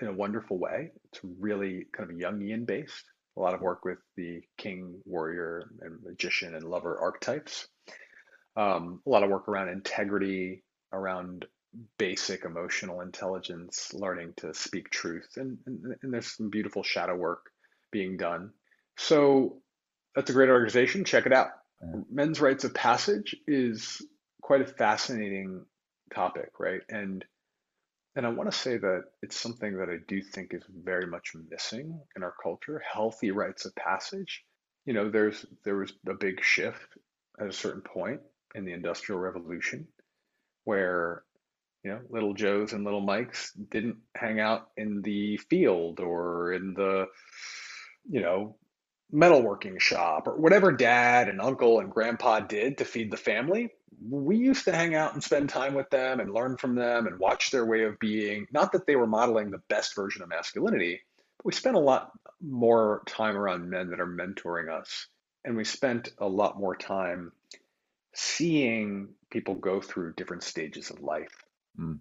in a wonderful way. It's really kind of Jungian based. A lot of work with the king, warrior, and magician and lover archetypes um, a lot of work around integrity, around basic emotional intelligence, learning to speak truth, and, and, and there's some beautiful shadow work being done. So that's a great organization. Check it out. Men's Rites of Passage is quite a fascinating topic, right? And and I want to say that it's something that I do think is very much missing in our culture, healthy rites of passage. You know, there's there was a big shift at a certain point in the Industrial Revolution where, you know, little Joes and little Mikes didn't hang out in the field or in the, you know, metalworking shop or whatever dad and uncle and grandpa did to feed the family. We used to hang out and spend time with them and learn from them and watch their way of being. Not that they were modeling the best version of masculinity, but we spent a lot more time around men that are mentoring us. And we spent a lot more time seeing people go through different stages of life Mm.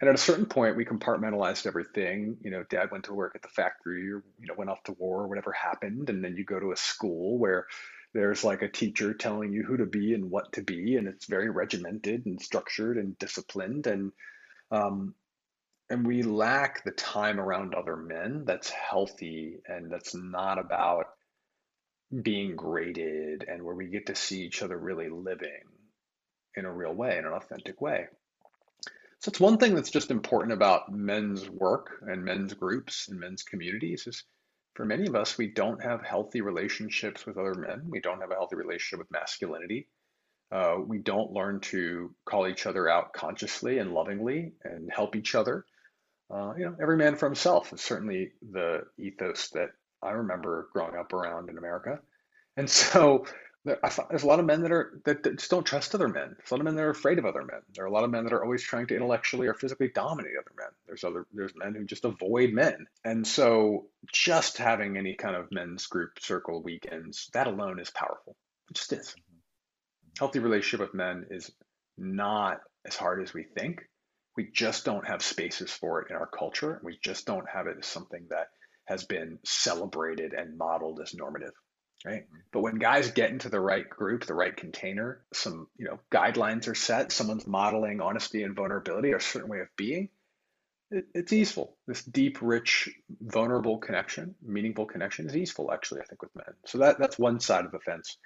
And at a certain point, we compartmentalized everything. You know, dad went to work at the factory or, you know, went off to war or whatever happened. And then you go to a school where there's like a teacher telling you who to be and what to be. And it's very regimented and structured and disciplined. And, um, and we lack the time around other men that's healthy and that's not about being graded and where we get to see each other really living in a real way, in an authentic way. So it's one thing that's just important about men's work and men's groups and men's communities is for many of us, we don't have healthy relationships with other men. We don't have a healthy relationship with masculinity. Uh, we don't learn to call each other out consciously and lovingly and help each other. Uh, you know, every man for himself is certainly the ethos that I remember growing up around in America. And so there, there's a lot of men that are that, that, just don't trust other men. There's a lot of men that are afraid of other men. There are a lot of men that are always trying to intellectually or physically dominate other men. There's other there's men who just avoid men. And so just having any kind of men's group circle weekends, that alone is powerful. It just is. Mm-hmm. Healthy relationship with men is not as hard as we think. We just don't have spaces for it in our culture. We just don't have it as something that has been celebrated and modeled as normative right? But when guys get into the right group the right container some you know guidelines are set someone's modeling honesty and vulnerability or a certain way of being it, it's easeful. This deep rich vulnerable connection meaningful connection is easeful actually i think with men. So that that's one side of the fence.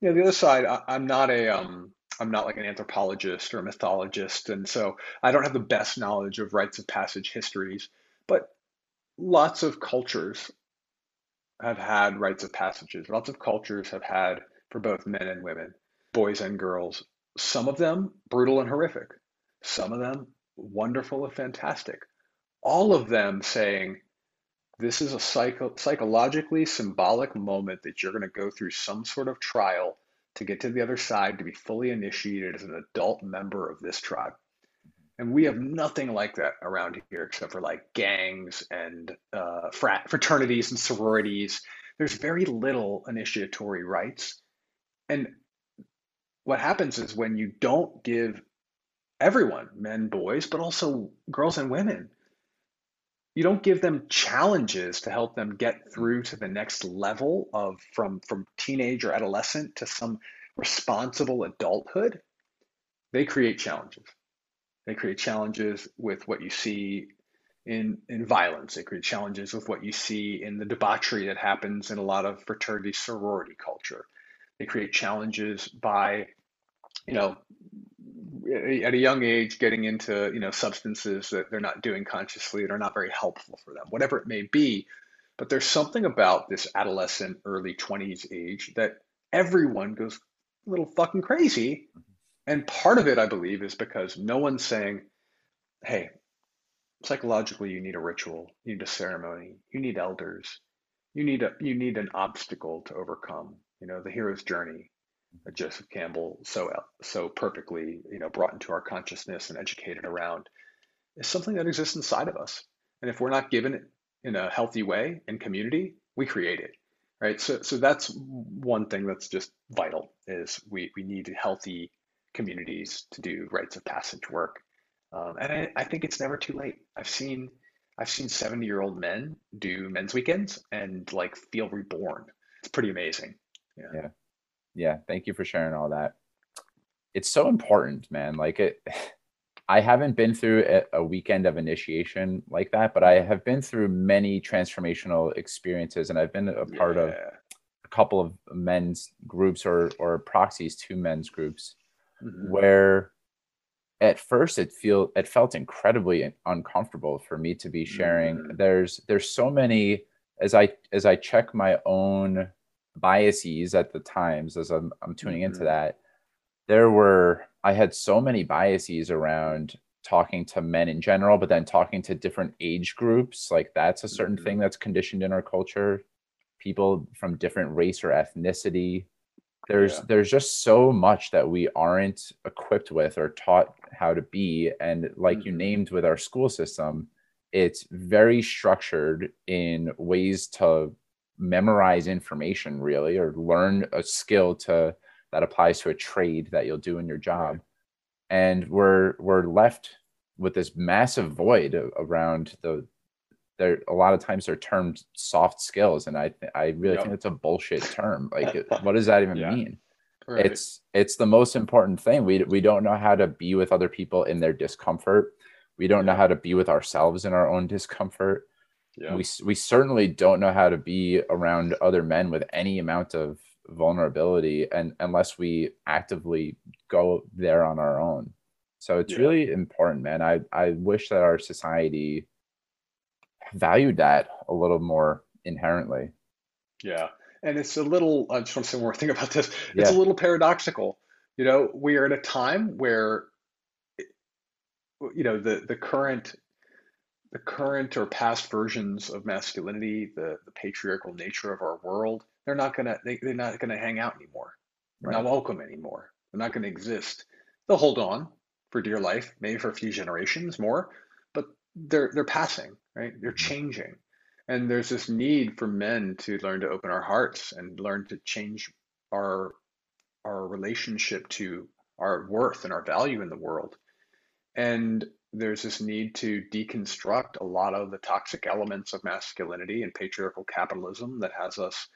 You know the other side I, i'm not a um i'm not like an anthropologist or a mythologist and so i don't have the best knowledge of rites of passage histories but lots of cultures have had rites of passages. Lots of cultures have had for both men and women, boys and girls. Some of them brutal and horrific, some of them wonderful and fantastic. All of them saying, this is a psycho- psychologically symbolic moment that you're going to go through some sort of trial to get to the other side to be fully initiated as an adult member of this tribe. And we have nothing like that around here except for like gangs and uh, frat fraternities and sororities. There's very little initiatory rites. And what happens is when you don't give everyone, men, boys, but also girls and women, you don't give them challenges to help them get through to the next level of from from teenage or adolescent to some responsible adulthood they create challenges they create challenges with what you see in in violence. They create challenges with what you see in the debauchery that happens in a lot of fraternity sorority culture. They create challenges by, you know, at a young age getting into you know substances that they're not doing consciously and are not very helpful for them, whatever it may be. But there's something about this adolescent, early 20s age that everyone goes a little fucking crazy and part of it, I believe, is because no one's saying, hey, psychologically, you need a ritual, you need a ceremony, you need elders, you need a you need an obstacle to overcome. You know, the hero's journey that Joseph Campbell so uh, so perfectly, you know, brought into our consciousness and educated around is something that exists inside of us. And if we're not given it in a healthy way in community, we create it. Right. So so that's one thing that's just vital is we, we need healthy communities to do rites of passage work. Um, and I, I, think it's never too late. I've seen I've seen 70 year old men do men's weekends and like feel reborn. It's pretty amazing. Yeah. Yeah. Yeah. Thank you for sharing all that. It's so important, man. Like it I haven't been through a, a weekend of initiation like that, but I have been through many transformational experiences and I've been a part yeah. of a couple of men's groups or or proxies to men's groups mm-hmm. where at first it feel it felt incredibly uncomfortable for me to be sharing mm-hmm. there's there's so many as i as i check my own biases at the times as i'm, I'm tuning mm-hmm. into that there were i had so many biases around talking to men in general but then talking to different age groups like that's a certain mm-hmm. thing that's conditioned in our culture people from different race or ethnicity there's yeah. there's just so much that we aren't equipped with or taught how to be and like mm-hmm. you named with our school system it's very structured in ways to memorize information really or learn a skill to that applies to a trade that you'll do in your job and we're we're left with this massive void around the there a lot of times they're termed soft skills and i th- i really yep. think it's a bullshit term like what does that even yeah. mean right. it's it's the most important thing we we don't know how to be with other people in their discomfort we don't yeah. know how to be with ourselves in our own discomfort yeah. we we certainly don't know how to be around other men with any amount of vulnerability and unless we actively go there on our own so it's really important man i i wish that our society valued that a little more inherently yeah and it's a little i just want to say one more thing about this it's yeah. a little paradoxical you know we are at a time where you know the the current the current or past versions of masculinity the the patriarchal nature of our world they're not gonna they, they're not gonna hang out anymore. They're not welcome anymore. They're not gonna exist. They'll hold on for dear life, maybe for a few generations more, they're they're passing, right? They're mm-hmm. changing. And there's this need for men to learn to open our hearts and learn to change our our relationship to our worth and our value in the world. And there's this need to deconstruct a lot of the toxic elements of masculinity and patriarchal capitalism that has us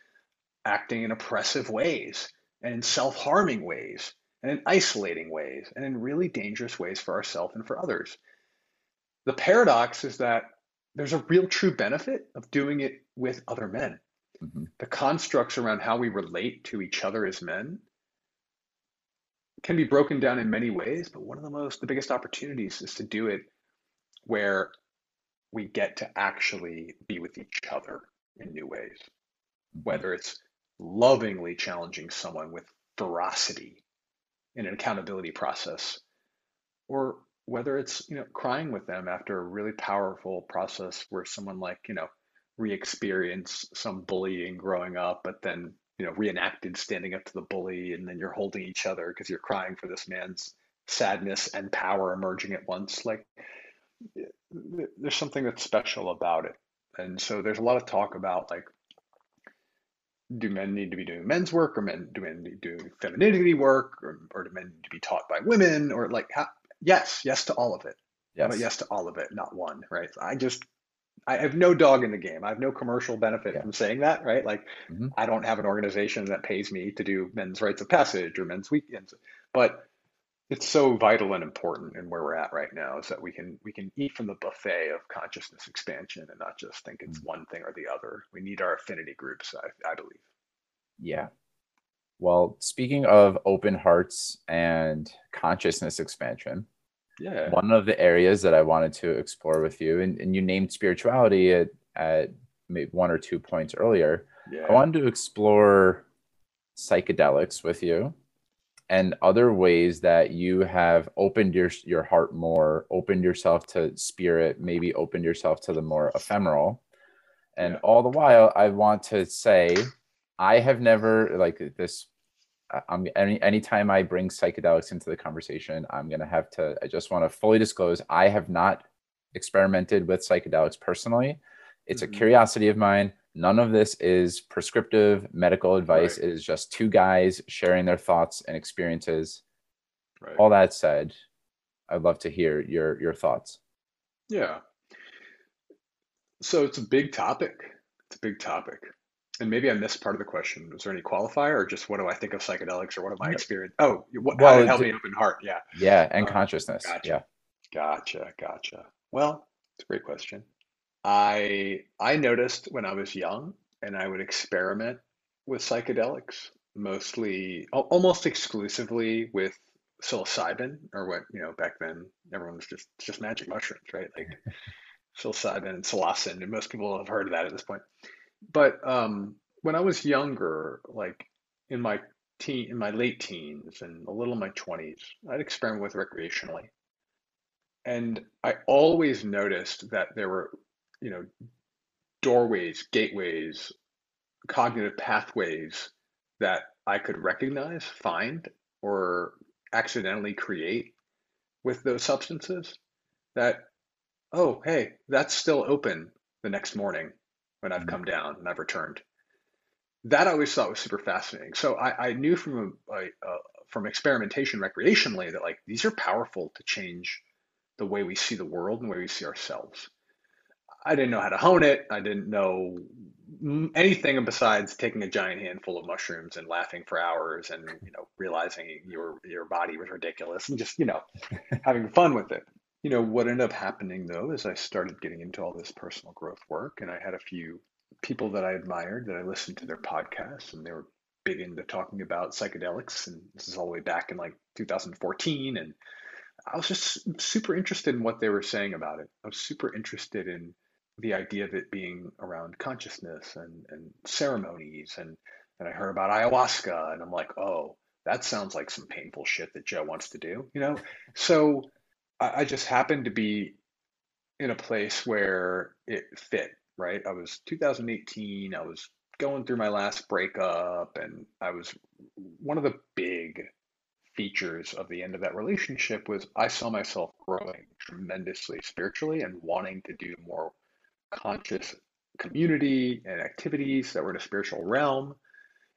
acting in oppressive ways and in self harming ways and in isolating ways and in really dangerous ways for ourselves and for others. The paradox is that there's a real true benefit of doing it with other men. Mm-hmm. The constructs around how we relate to each other as men can be broken down in many ways, but one of the most, the biggest opportunities is to do it where we get to actually be with each other in new ways. Mm-hmm. Whether it's lovingly challenging someone with ferocity in an accountability process, or whether it's you know crying with them after a really powerful process where someone like you know re-experienced some bullying growing up, but then you know reenacted standing up to the bully, and then you're holding each other because you're crying for this man's sadness and power emerging at once. Like there's something that's special about it, and so there's a lot of talk about like do men need to be doing men's work or men do men need to doing femininity work or, or do men need to be taught by women or like how, yes yes to all of it yes. but yes to all of it not one right i just i have no dog in the game i have no commercial benefit yeah. from saying that right like mm-hmm. i don't have an organization that pays me to do men's rites of passage or men's weekends but it's so vital and important in where we're at right now is that we can we can eat from the buffet of consciousness expansion and not just think it's mm. one thing or the other. We need our affinity groups, I, I believe. Yeah. Well, speaking of open hearts and consciousness expansion, yeah. One of the areas that I wanted to explore with you, and, and you named spirituality at, at one or two points earlier. Yeah. I wanted to explore psychedelics with you and other ways that you have opened your your heart more, opened yourself to spirit, maybe opened yourself to the more ephemeral. And yeah. all the while, I want to say, I have never like this. I'm any anytime I bring psychedelics into the conversation, I'm gonna have to. I just want to fully disclose, I have not experimented with psychedelics personally. It's mm-hmm. a curiosity of mine. None of this is prescriptive medical advice. Right. It is just two guys sharing their thoughts and experiences. Right. All that said, I'd love to hear your your thoughts. Yeah. So it's a big topic. It's a big topic. And maybe I missed part of the question. Was there any qualifier or just what do I think of psychedelics or what am I experience? Oh, what, well, how it help me open heart? Yeah. Yeah. And um, consciousness. Gotcha. Yeah. Gotcha. Gotcha. Well, it's a great question. I I noticed when I was young and I would experiment with psychedelics, mostly almost exclusively with psilocybin or what, you know, back then everyone was just just magic mushrooms, right? Like psilocybin and psilocin, and most people have heard of that at this point. But um, when I was younger, like in my teen, in my late teens and a little in my twenties, I'd experiment with recreationally, and I always noticed that there were you know, doorways, gateways, cognitive pathways that I could recognize, find, or accidentally create with those substances that, oh, hey, that's still open the next morning when I've come down and I've returned. That I always thought was super fascinating. So I, I knew from a, a, a from experimentation recreationally that like these are powerful to change the way we see the world and the way we see ourselves. I didn't know how to hone it. I didn't know anything besides taking a giant handful of mushrooms and laughing for hours and you know realizing your your body was ridiculous and just you know having fun with it. You know what ended up happening though is I started getting into all this personal growth work and I had a few people that I admired that I listened to their mm-hmm. podcasts and they were big into talking about psychedelics and this is all the way back in like 2014 and I was just super interested in what they were saying about it. I was super interested in the idea of it being around consciousness and, and ceremonies and and I heard about ayahuasca and I'm like, oh, that sounds like some painful shit that Joe wants to do, you know? So I, I just happened to be in a place where it fit, right? I was 2018, I was going through my last breakup and I was one of the big features of the end of that relationship was I saw myself growing tremendously spiritually and wanting to do more conscious community and activities that were in a spiritual realm.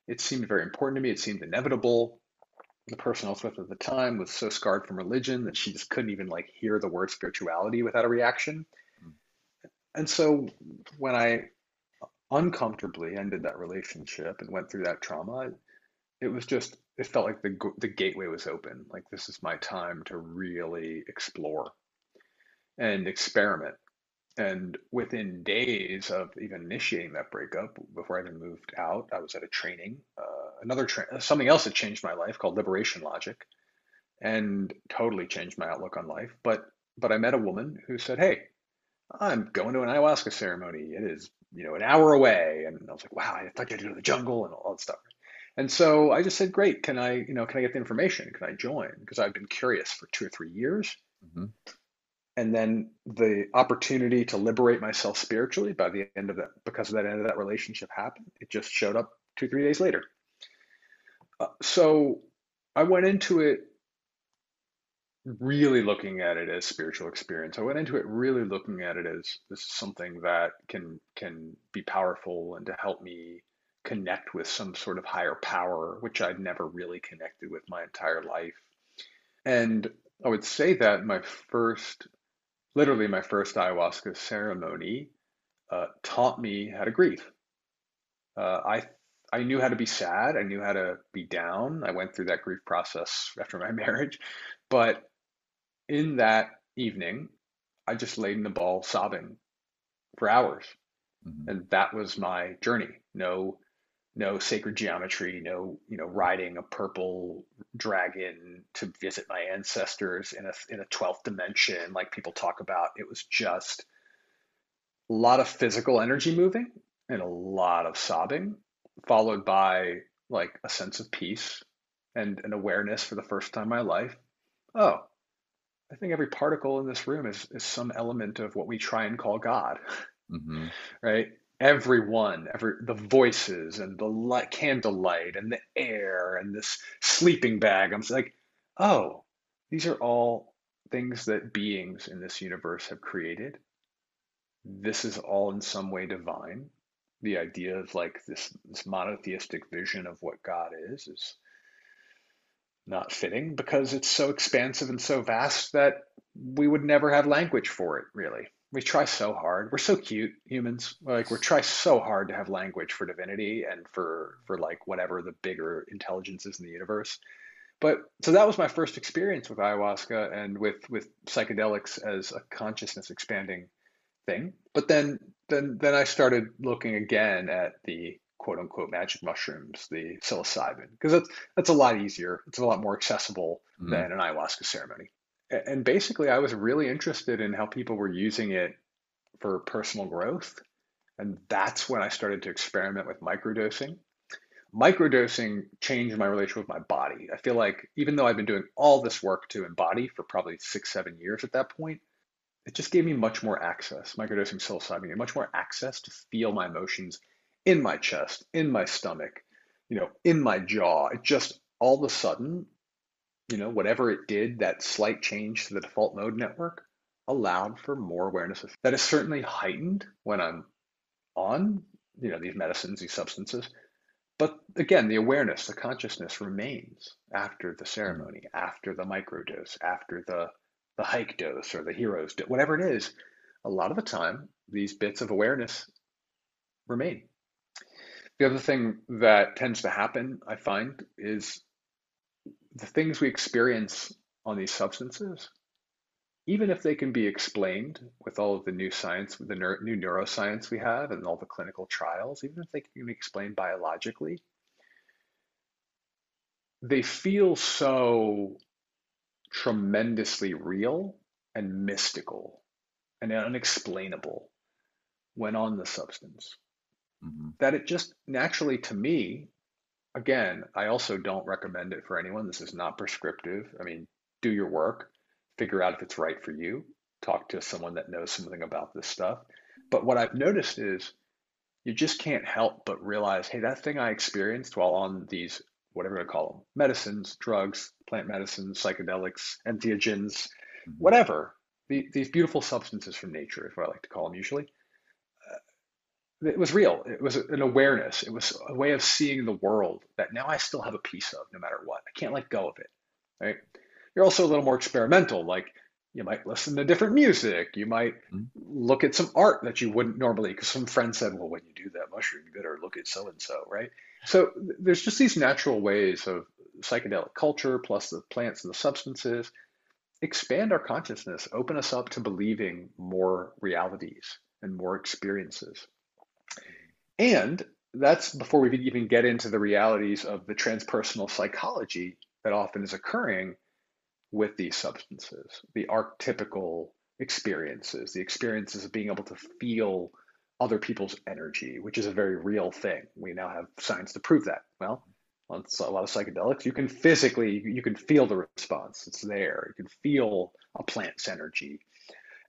It seemed very important to me. It seemed inevitable. The person I was with at the time was so scarred from religion that she just couldn't even like hear the word spirituality without a reaction. Hmm. And so when I uncomfortably ended that relationship and went through that trauma, it was just it felt like the the gateway was open. Like this is my time to really explore and experiment and within days of even initiating that breakup, before I even moved out, I was at a training, uh, another tra- something else that changed my life called Liberation Logic, and totally changed my outlook on life. But but I met a woman who said, "Hey, I'm going to an ayahuasca ceremony. It is you know an hour away," and I was like, "Wow, I thought you had to go to the jungle and all that stuff." And so I just said, "Great, can I you know can I get the information? Can I join?" Because I've been curious for two or three years. Mm-hmm and then the opportunity to liberate myself spiritually by the end of that because of that end of that relationship happened it just showed up two three days later. Uh, so i went into it really looking at it as spiritual experience. I went into it really looking at it as this is something that can can be powerful and to help me connect with some sort of higher power which i'd never really connected with my entire life. And i would say that my first literally my first ayahuasca ceremony uh, taught me how to grieve. Uh, I I knew how to be sad. I knew how to be down. I went through that grief process after my marriage, but in that evening, I just laid in the ball sobbing for hours, mm-hmm. and that was my journey. No no sacred geometry, no you know riding a purple dragon to visit my ancestors in a in a twelfth dimension like people talk about. It was just a lot of physical energy moving and a lot of sobbing, followed by like a sense of peace and an awareness for the first time in my life. Oh, I think every particle in this room is is some element of what we try and call God. Mm-hmm. right? Everyone, every the voices and the light, candlelight and the air and this sleeping bag. I'm like, oh, these are all things that beings in this universe have created. This is all in some way divine. The idea of like this this monotheistic vision of what God is is not fitting because it's so expansive and so vast that we would never have language for it, really we try so hard. We're so cute, humans. Like we try so hard to have language for divinity and for for like whatever the bigger intelligences in the universe. But so that was my first experience with ayahuasca and with with psychedelics as a consciousness expanding thing. But then then then I started looking again at the quote unquote magic mushrooms, the psilocybin, because that's that's a lot easier. It's a lot more accessible mm-hmm. than an ayahuasca ceremony and basically i was really interested in how people were using it for personal growth and that's when i started to experiment with microdosing. Microdosing changed my relationship with my body. I feel like even though i've been doing all this work to embody for probably six seven years at that point it just gave me much more access microdosing psilocybin much more access to feel my emotions in my chest in my stomach you know in my jaw. It just all of a sudden you know, whatever it did, that slight change to the default mode network allowed for more awareness. That is certainly heightened when I'm on, you know, these medicines, these substances. but again, the awareness, the consciousness remains after the hmm. ceremony, after the microdose, after the the hike dose or the heroes, whatever it is. A lot of the time, these bits of awareness remain. The other thing that tends to happen, I find, is the things we experience on these substances, even if they can be explained with all of the new science, the new neuroscience we have, and all the clinical trials, even if they can be explained biologically, they feel so tremendously real and mystical and unexplainable when on the substance mm-hmm. that it just naturally to me again i also don't recommend it for anyone this is not prescriptive i mean do your work figure out if it's right for you talk to someone that knows something about this stuff but what i've noticed is you just can't help but realize hey that thing i experienced while on these whatever I call them, medicines, drugs, plant medicines, psychedelics, entheogens, mm-hmm. whatever. The, these beautiful substances from nature is what I like to call them usually. It was real. It was an awareness. It was a way of seeing the world that now I still have a piece of no matter what. I can't let go of it. Right. You're also a little more experimental. Like you might listen to different music. You might mm-hmm. look at some art that you wouldn't normally, because some friend said, well, when you do that mushroom, you better look at so and so, right? So there's just these natural ways of psychedelic culture plus the plants and the substances expand our consciousness, open us up to believing more realities and more experiences. And that's before we even get into the realities of the transpersonal psychology that often is occurring with these substances, the archetypical experiences, the experiences of being able to feel other people's energy, which is a very real thing. We now have science to prove that. Well, on a lot of psychedelics, you can physically, you can feel the response. It's there. You can feel a plant's energy.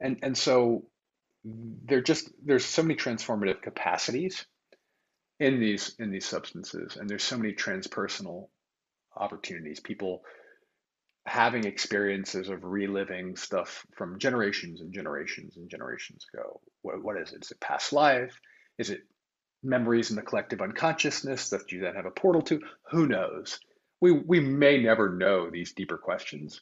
And, and so there just, there's so many transformative capacities in these, in these substances. And there's so many transpersonal opportunities. People having experiences of reliving stuff from generations and generations and generations ago. What, what is it? Is it past life? Is it memories in the collective unconsciousness that you then have a portal to? Who knows? We, we may never know these deeper questions.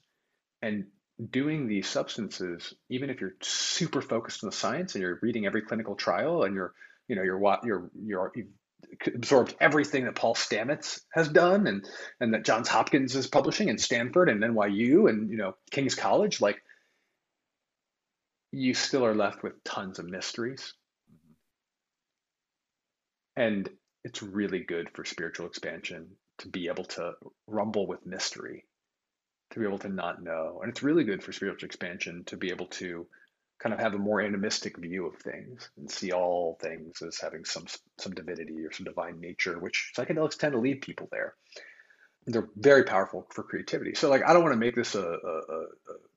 And doing these substances, even if you're super focused on the science and you're reading every clinical trial and you're, you know, you're you're you're you've absorbed everything that Paul Stamets has done and and that Johns Hopkins is publishing and Stanford and NYU and you know King's College like you still are left with tons of mysteries. Mm-hmm. And it's really good for spiritual expansion to be able to rumble with mystery to be able to not know and it's really good for spiritual expansion to be able to kind of have a more animistic view of things and see all things as having some some divinity or some divine nature, which psychedelics tend to lead people there. They're very powerful for creativity. So, like, I don't want to make this a, a, a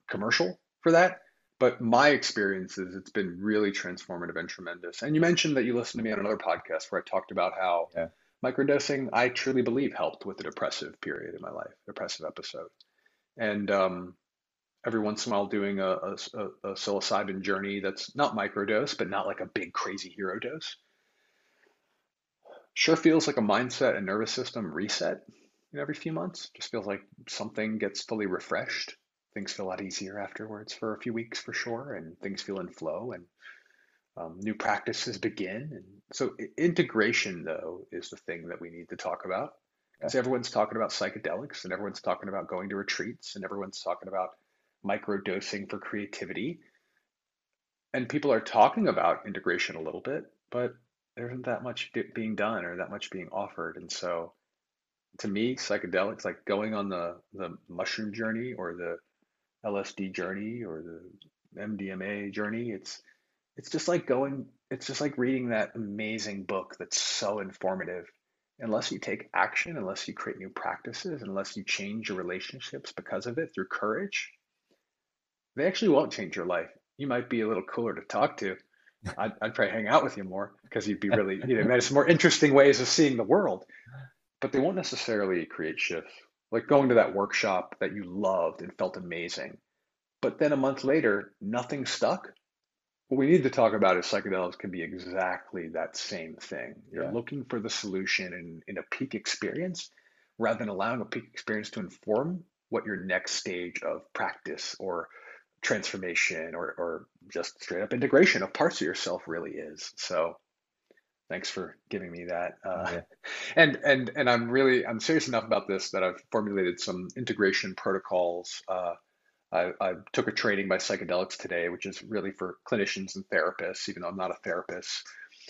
commercial for that, but my experience is it's been really transformative and tremendous. And you mentioned that you listened to me on another podcast where I talked about how yeah. microdosing, I truly believe, helped with the depressive period in my life, depressive episode. And um, every once in a while doing a, a, a psilocybin journey that's not microdose, but not like a big crazy hero dose. Sure feels like a mindset and nervous system reset every few months. Just feels like something gets fully refreshed. Things feel a lot easier afterwards for a few weeks for sure, and things feel in flow and um, new practices begin. And so integration though is the thing that we need to talk about. Because everyone's talking about psychedelics and everyone's talking about going to retreats and everyone's talking about microdosing for creativity. And people are talking about integration a little bit, but there isn't that much being done or that much being offered. And so to me, psychedelics, like going on the, the mushroom journey or the LSD journey or the MDMA journey, it's it's just like going it's just like reading that amazing book that's so informative unless you take action unless you create new practices unless you change your relationships because of it through courage they actually won't change your life. You might be a little cooler to talk to. I'd, I'd probably hang out with you more because you'd be really, you know, some more interesting ways of seeing the world. But they won't necessarily create shifts. Like going to that workshop that you loved and felt amazing, but then a month later, nothing stuck. What we need to talk about is psychedelics can be exactly that same thing. You're Yeah. looking for the solution in, in a peak experience rather than allowing a peak experience to inform what your next stage of practice or transformation or, or just straight up integration of parts of yourself really is. So thanks for giving me that. Uh, Yeah. and and and I'm really I'm serious enough about this that I've formulated some integration protocols. Uh, I, I took a training by psychedelics today, which is really for clinicians and therapists, even though I'm not a therapist.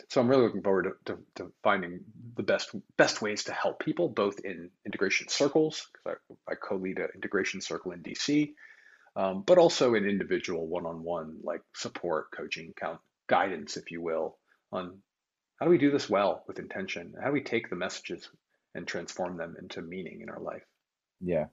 So I'm really looking forward to, to, to finding the best best ways to help people, both in integration circles, because I, I co-lead an integration circle in DC, um, but also in individual one-on-one like support, coaching, count, guidance, if you will, on how do we do this well with intention? How do we take the messages and transform them into meaning in our life? Yeah.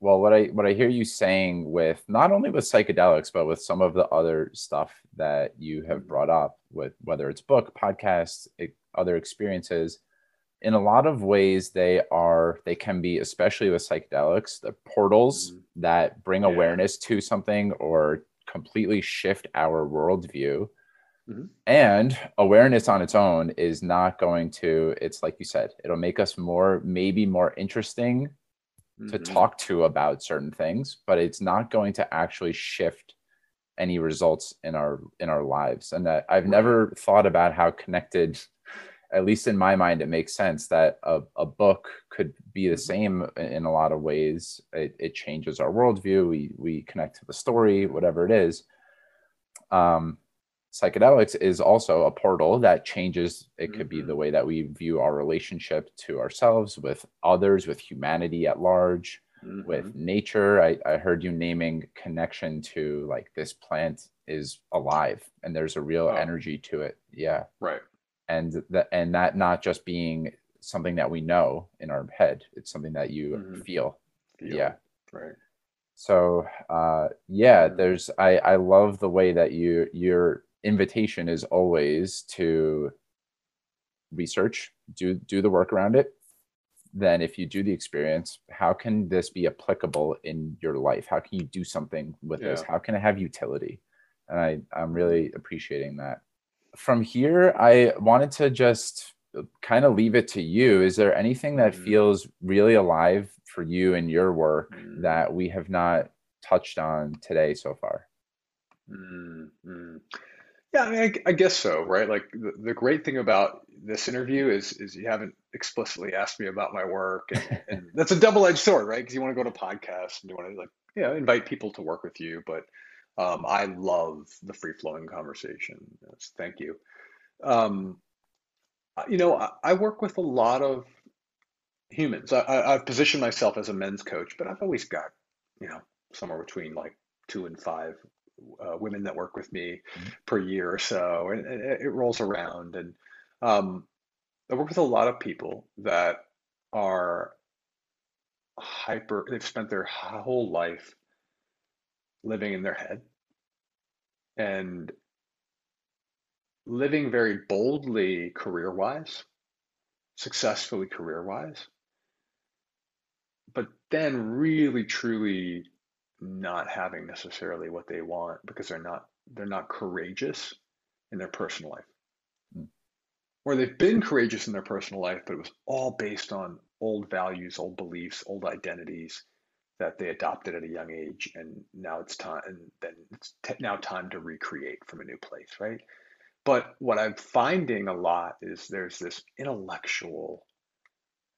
Well, what I what I hear you saying with not only with psychedelics, but with some of the other stuff that you have brought up, with whether it's book, podcasts, other experiences, in a lot of ways they are they can be, especially with psychedelics, the portals Mhm. that bring Yeah. awareness to something or completely shift our worldview. Mhm. And awareness on its own is not going to, it's like you said, it'll make us more, maybe more interesting to Mhm. talk to about certain things but it's not going to actually shift any results in our in our lives. And that i've never thought about how connected at least in my mind it makes sense that a, a book could be the Mhm. same in a lot of ways. It, it changes our worldview. We we connect to the story whatever it is. Um psychedelics is also a portal that changes it could be Mhm. the way that we view our relationship to ourselves with others with humanity at large with Mhm. nature I, I heard you naming connection to like this plant is alive and there's a real Oh. energy to it yeah Right. and that and that not just being something that we know in our head it's something that you Mhm. feel Feel. Yeah. Right. so uh yeah Mm. there's i i love the way that you your invitation is always to research do do the work around it. Then if you do the experience how can this be applicable in your life? How can you do something with this? How can it have utility? And i i'm really appreciating that. From here i wanted to just kind of leave it to you. Is there anything that Mhm. feels really alive for you in your work Mm. that we have not touched on today so far? Mm, mm. Yeah, I mean, I, I guess so, right? Like the, the great thing about this interview is is you haven't explicitly asked me about my work, and, and that's a double-edged sword, right? Because you want to go to podcasts and you want to like, you know, invite people to work with you, but um, I love the free-flowing conversation. Yes, thank you. Um, you know, I, I work with a lot of humans. I, I, I've positioned myself as a men's coach, but I've always got, you know, somewhere between like two and five uh, women that work with me Mhm. per year or so, and, and it rolls around. And um, I work with a lot of people that are hyper, they've spent their whole life living in their head and living very boldly career-wise, successfully career-wise, but then really truly not having necessarily what they want because they're not they're not courageous in their personal life. Mm. Or they've been courageous in their personal life, but it was all based on old values, old beliefs, old identities that they adopted at a young age, and now it's time, and then it's t- now time to recreate from a new place, right? But what I'm finding a lot is there's this intellectual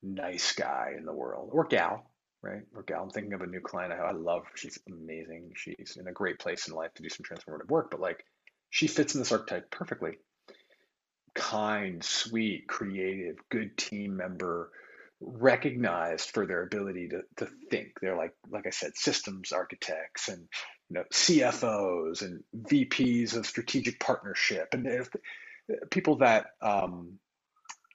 nice guy in the world, or gal, right? Or gal. I'm thinking of a new client I. Love. She's amazing. She's in a great place in life to do some transformative work, but like she fits in this archetype perfectly. Kind, sweet, creative, good team member, recognized for their ability to, to think. They're like, like I said, systems architects and you know CFOs and VPs of strategic partnership and people that um,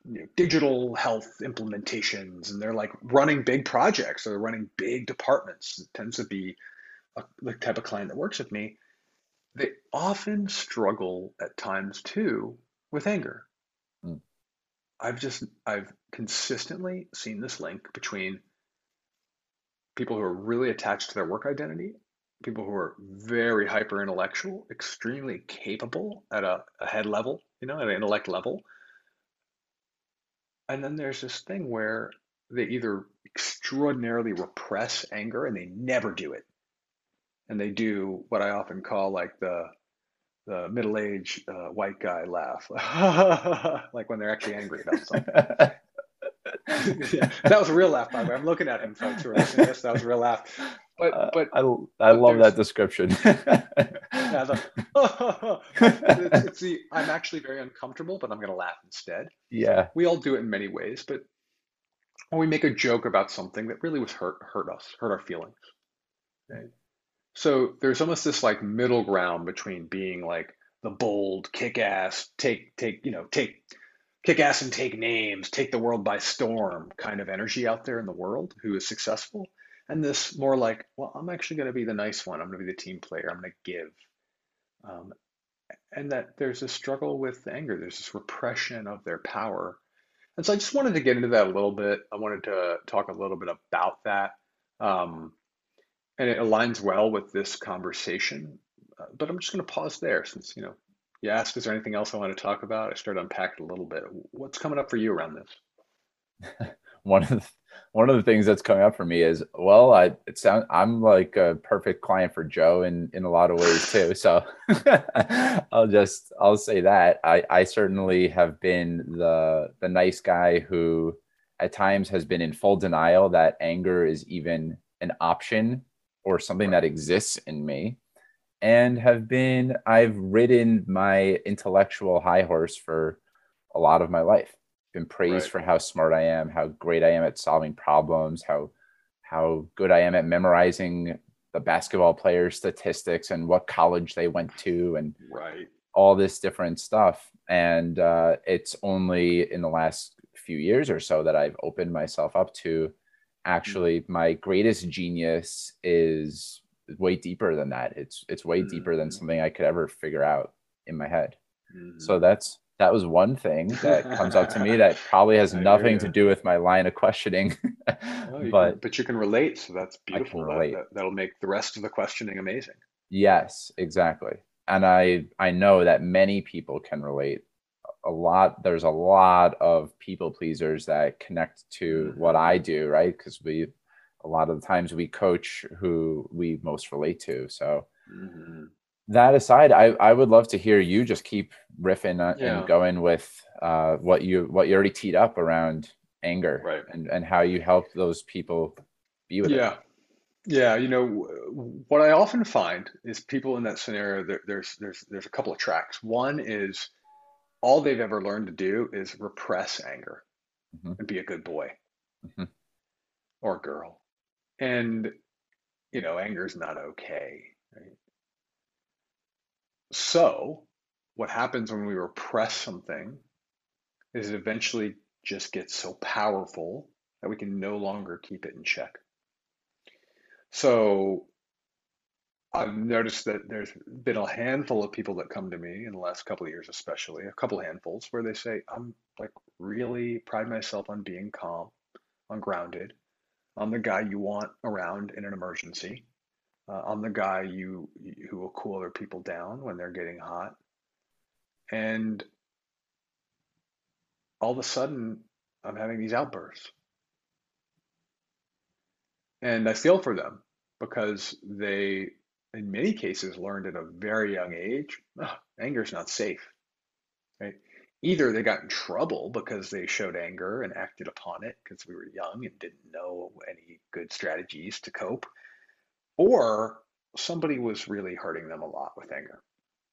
you know, digital health implementations and they're like running big projects or they're running big departments. It tends to be a, the type of client that works with me. They often struggle at times too with anger. Mm. I've just I've consistently seen this link between people who are really attached to their work identity people who are very hyper intellectual, extremely capable at a, a head level, you know, at an intellect level. And then there's this thing where they either extraordinarily repress anger and they never do it. And they do what I often call like the the middle-aged uh, white guy laugh, like when they're actually angry about something. yeah, that was a real laugh, by the way. I'm looking at him, folks who are listening to this. That was a real laugh. But uh, but I, I love that description. yeah, the, it's, it's the I'm actually very uncomfortable, but I'm going to laugh instead. Yeah, we all do it in many ways, but when we make a joke about something that really was hurt hurt us, hurt our feelings. Right? So there's almost this like middle ground between being like the bold, kick ass, take take you know take kick ass and take names, take the world by storm kind of energy out there in the world who is successful and this more like, well, I'm actually going to be the nice one. I'm going to be the team player. I'm going to give. Um, and that there's a struggle with anger. There's this repression of their power. And so I just wanted to get into that a little bit. I wanted to talk a little bit about that. Um, and it aligns well with this conversation. Uh, but I'm just going to pause there since, you know, you asked, is there anything else I want to talk about? I started unpacking a little bit. What's coming up for you around this? one of the, one of the things that's coming up for me is well i it sounds i'm like a perfect client for joe in in a lot of ways too. So i'll just i'll say that. I i certainly have been the the nice guy who at times has been in full denial that anger is even an option or something that exists in me and have been i've ridden my intellectual high horse for a lot of my life been praised right. for how smart I am, how great I am at solving problems, how how good I am at memorizing the basketball players' statistics and what college they went to, and right. all this different stuff. And uh, it's only in the last few years or so that I've opened myself up to actually mm-hmm. my greatest genius is way deeper than that. It's it's way mm-hmm. deeper than mm-hmm. something I could ever figure out in my head. Mm-hmm. So that's that was one thing that comes up to me that probably has nothing to do with my line of questioning. but can, but you can relate, so that's beautiful. That, that, that'll make the rest of the questioning amazing. Yes, exactly. And I I know that many people can relate. A lot there's a lot of people pleasers that connect to mm-hmm. what I do, right? Because we a lot of the times we coach who we most relate to. So mm-hmm that aside, I, I would love to hear you just keep riffing yeah. and going with uh, what you what you already teed up around anger right. and, and how you help those people be with yeah. it. Yeah, Yeah, you know what I often find is people in that scenario. There, there's there's there's a couple of tracks. One is all they've ever learned to do is repress anger mm-hmm. and be a good boy mm-hmm. or girl, and you know anger is not okay. Right? So, what happens when we repress something is it eventually just gets so powerful that we can no longer keep it in check. So, I've noticed that there's been a handful of people that come to me in the last couple of years, especially a couple handfuls, where they say, I'm like really pride myself on being calm, on grounded. I'm the guy you want around in an emergency. Uh, I'm the guy you who will cool other people down when they're getting hot. And all of a sudden, I'm having these outbursts. And I feel for them because they, in many cases, learned at a very young age oh, anger is not safe. Right? Either they got in trouble because they showed anger and acted upon it because we were young and didn't know any good strategies to cope or somebody was really hurting them a lot with anger,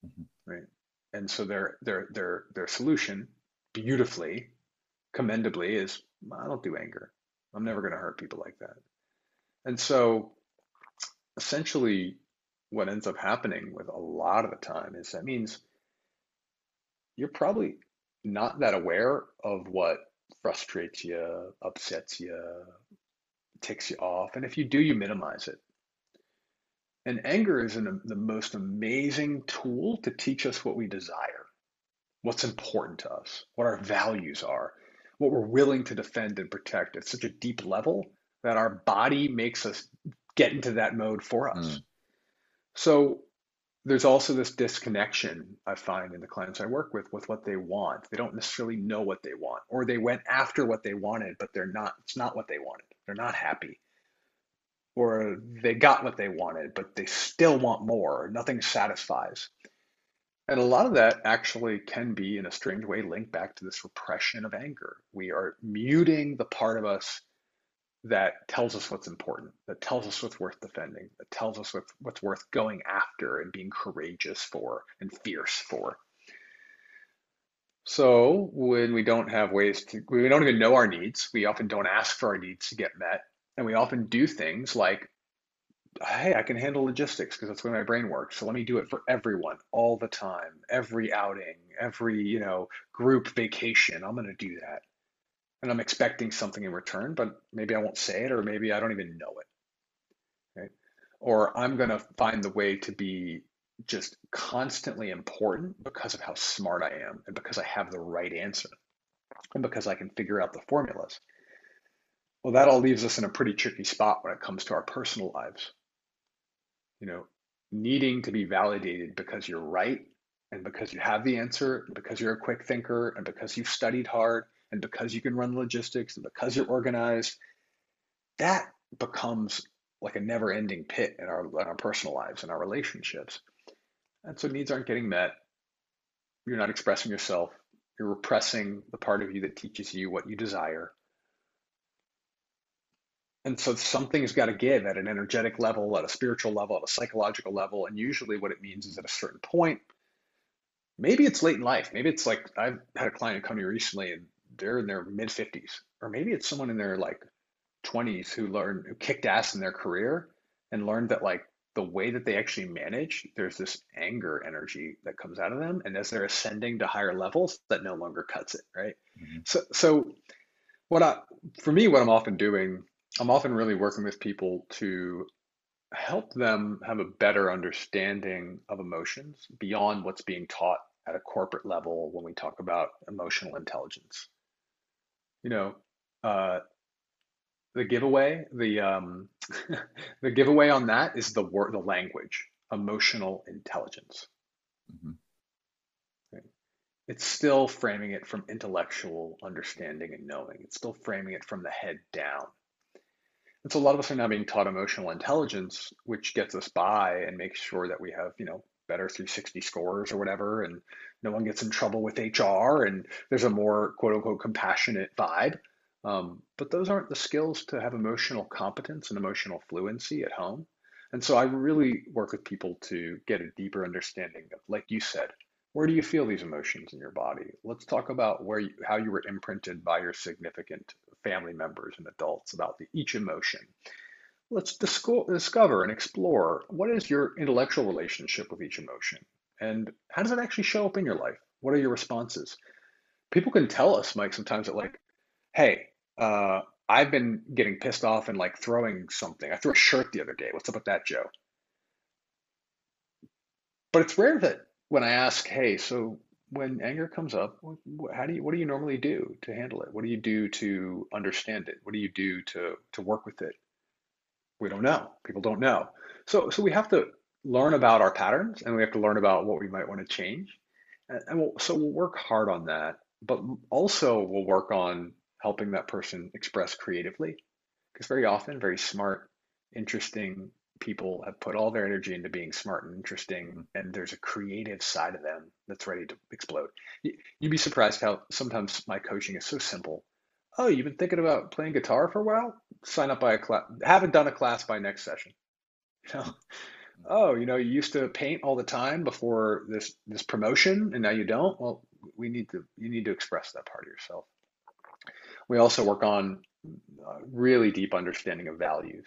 mm-hmm. right? And so their their their their solution, beautifully, commendably, is I don't do anger. I'm never going to hurt people like that. And so, essentially, what ends up happening with a lot of the time is that means you're probably not that aware of what frustrates you, upsets you, ticks you off. And if you do, you minimize it. And anger is an, the most amazing tool to teach us what we desire, what's important to us, what our values are, what we're willing to defend and protect at such a deep level that our body makes us get into that mode for us. Mm. So there's also this disconnection I find in the clients I work with with what they want. They don't necessarily know what they want, or they went after what they wanted, but they're not, it's not what they wanted. They're not happy. Or they got what they wanted, but they still want more. Nothing satisfies. And a lot of that actually can be, in a strange way, linked back to this repression of anger. We are muting the part of us that tells us what's important, that tells us what's worth defending, that tells us what's, worth going after and being courageous for and fierce for. So when we don't have ways to, we don't even know our needs, we often don't ask for our needs to get met, and we often do things like, hey, I can handle logistics because that's the way my brain works. So let me do it for everyone all the time, every outing, every, you know, group vacation. I'm going to do that and I'm expecting something in return, but maybe I won't say it, or maybe I don't even know it. Right? Or I'm going to find the way to be just constantly important because of how smart I am and because I have the right answer and because I can figure out the formulas. Well, that all leaves us in a pretty tricky spot when it comes to our personal lives. You know, needing to be validated because you're right and because you have the answer, and because you're a quick thinker, and because you've studied hard, and because you can run logistics and because you're organized, that becomes like a never ending pit in our, in our personal lives and our relationships. And so needs aren't getting met. You're not expressing yourself. You're repressing the part of you that teaches you what you desire. And so something's got to give at an energetic level, at a spiritual level, at a psychological level. And usually what it means is at a certain point, maybe it's late in life. Maybe it's like I've had a client come to me recently and they're in their mid 50s or maybe it's someone in their like 20s who learned who kicked ass in their career and learned that like the way that they actually manage there's this anger energy that comes out of them and as they're ascending to higher levels that no longer cuts it right mm-hmm. so so what i for me what i'm often doing i'm often really working with people to help them have a better understanding of emotions beyond what's being taught at a corporate level when we talk about emotional intelligence you know, uh, the giveaway, the um, the giveaway on that is the word, the language, emotional intelligence. Mm-hmm. Right? It's still framing it from intellectual understanding and knowing. It's still framing it from the head down. And so a lot of us are now being taught emotional intelligence, which gets us by and makes sure that we have, you know, better 360 scores or whatever, and no one gets in trouble with HR, and there's a more quote unquote compassionate vibe. Um, but those aren't the skills to have emotional competence and emotional fluency at home. And so I really work with people to get a deeper understanding of, like you said, where do you feel these emotions in your body? Let's talk about where you, how you were imprinted by your significant family members and adults about the, each emotion let's discover and explore what is your intellectual relationship with each emotion and how does it actually show up in your life? What are your responses? People can tell us, Mike, sometimes that like, hey, uh, I've been getting pissed off and like throwing something. I threw a shirt the other day. What's up with that, Joe? But it's rare that when I ask, hey, so when anger comes up, how do you, what do you normally do to handle it? What do you do to understand it? What do you do to to work with it? we don't know. People don't know. So, so we have to learn about our patterns and we have to learn about what we might want to change. And, and we'll, so we'll work hard on that, but also we'll work on helping that person express creatively. Because very often, very smart, interesting people have put all their energy into being smart and interesting, and there's a creative side of them that's ready to explode. You'd be surprised how sometimes my coaching is so simple Oh, you've been thinking about playing guitar for a while? Sign up by a class. Haven't done a class by next session. You know? Oh, you know, you used to paint all the time before this this promotion, and now you don't. Well, we need to. You need to express that part of yourself. We also work on uh, really deep understanding of values.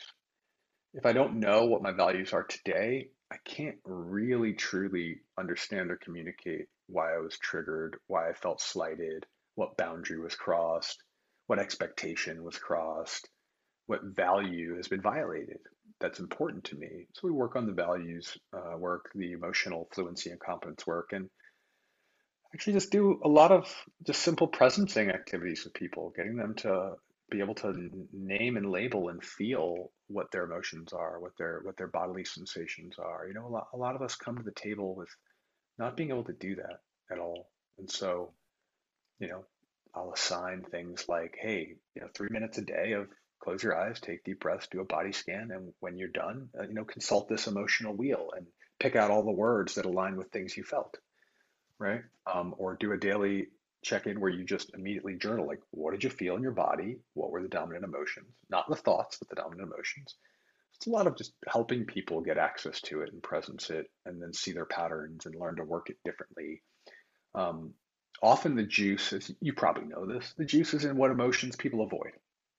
If I don't know what my values are today, I can't really truly understand or communicate why I was triggered, why I felt slighted, what boundary was crossed, what expectation was crossed, what value has been violated that's important to me. So we work on the values uh, work, the emotional fluency and competence work, and actually just do a lot of just simple presencing activities with people, getting them to be able to name and label and feel what their emotions are, what their what their bodily sensations are. You know, a lot, a lot of us come to the table with not being able to do that at all. And so, you know, I'll assign things like, hey, you know, three minutes a day of close your eyes, take deep breaths, do a body scan, and when you're done, uh, you know, consult this emotional wheel and pick out all the words that align with things you felt, right? Um, or do a daily check in where you just immediately journal like what did you feel in your body? What were the dominant emotions? Not the thoughts but the dominant emotions. It's a lot of just helping people get access to it and presence it and then see their patterns and learn to work it differently. Um, often the juice is you probably know this the juice is in what emotions people avoid.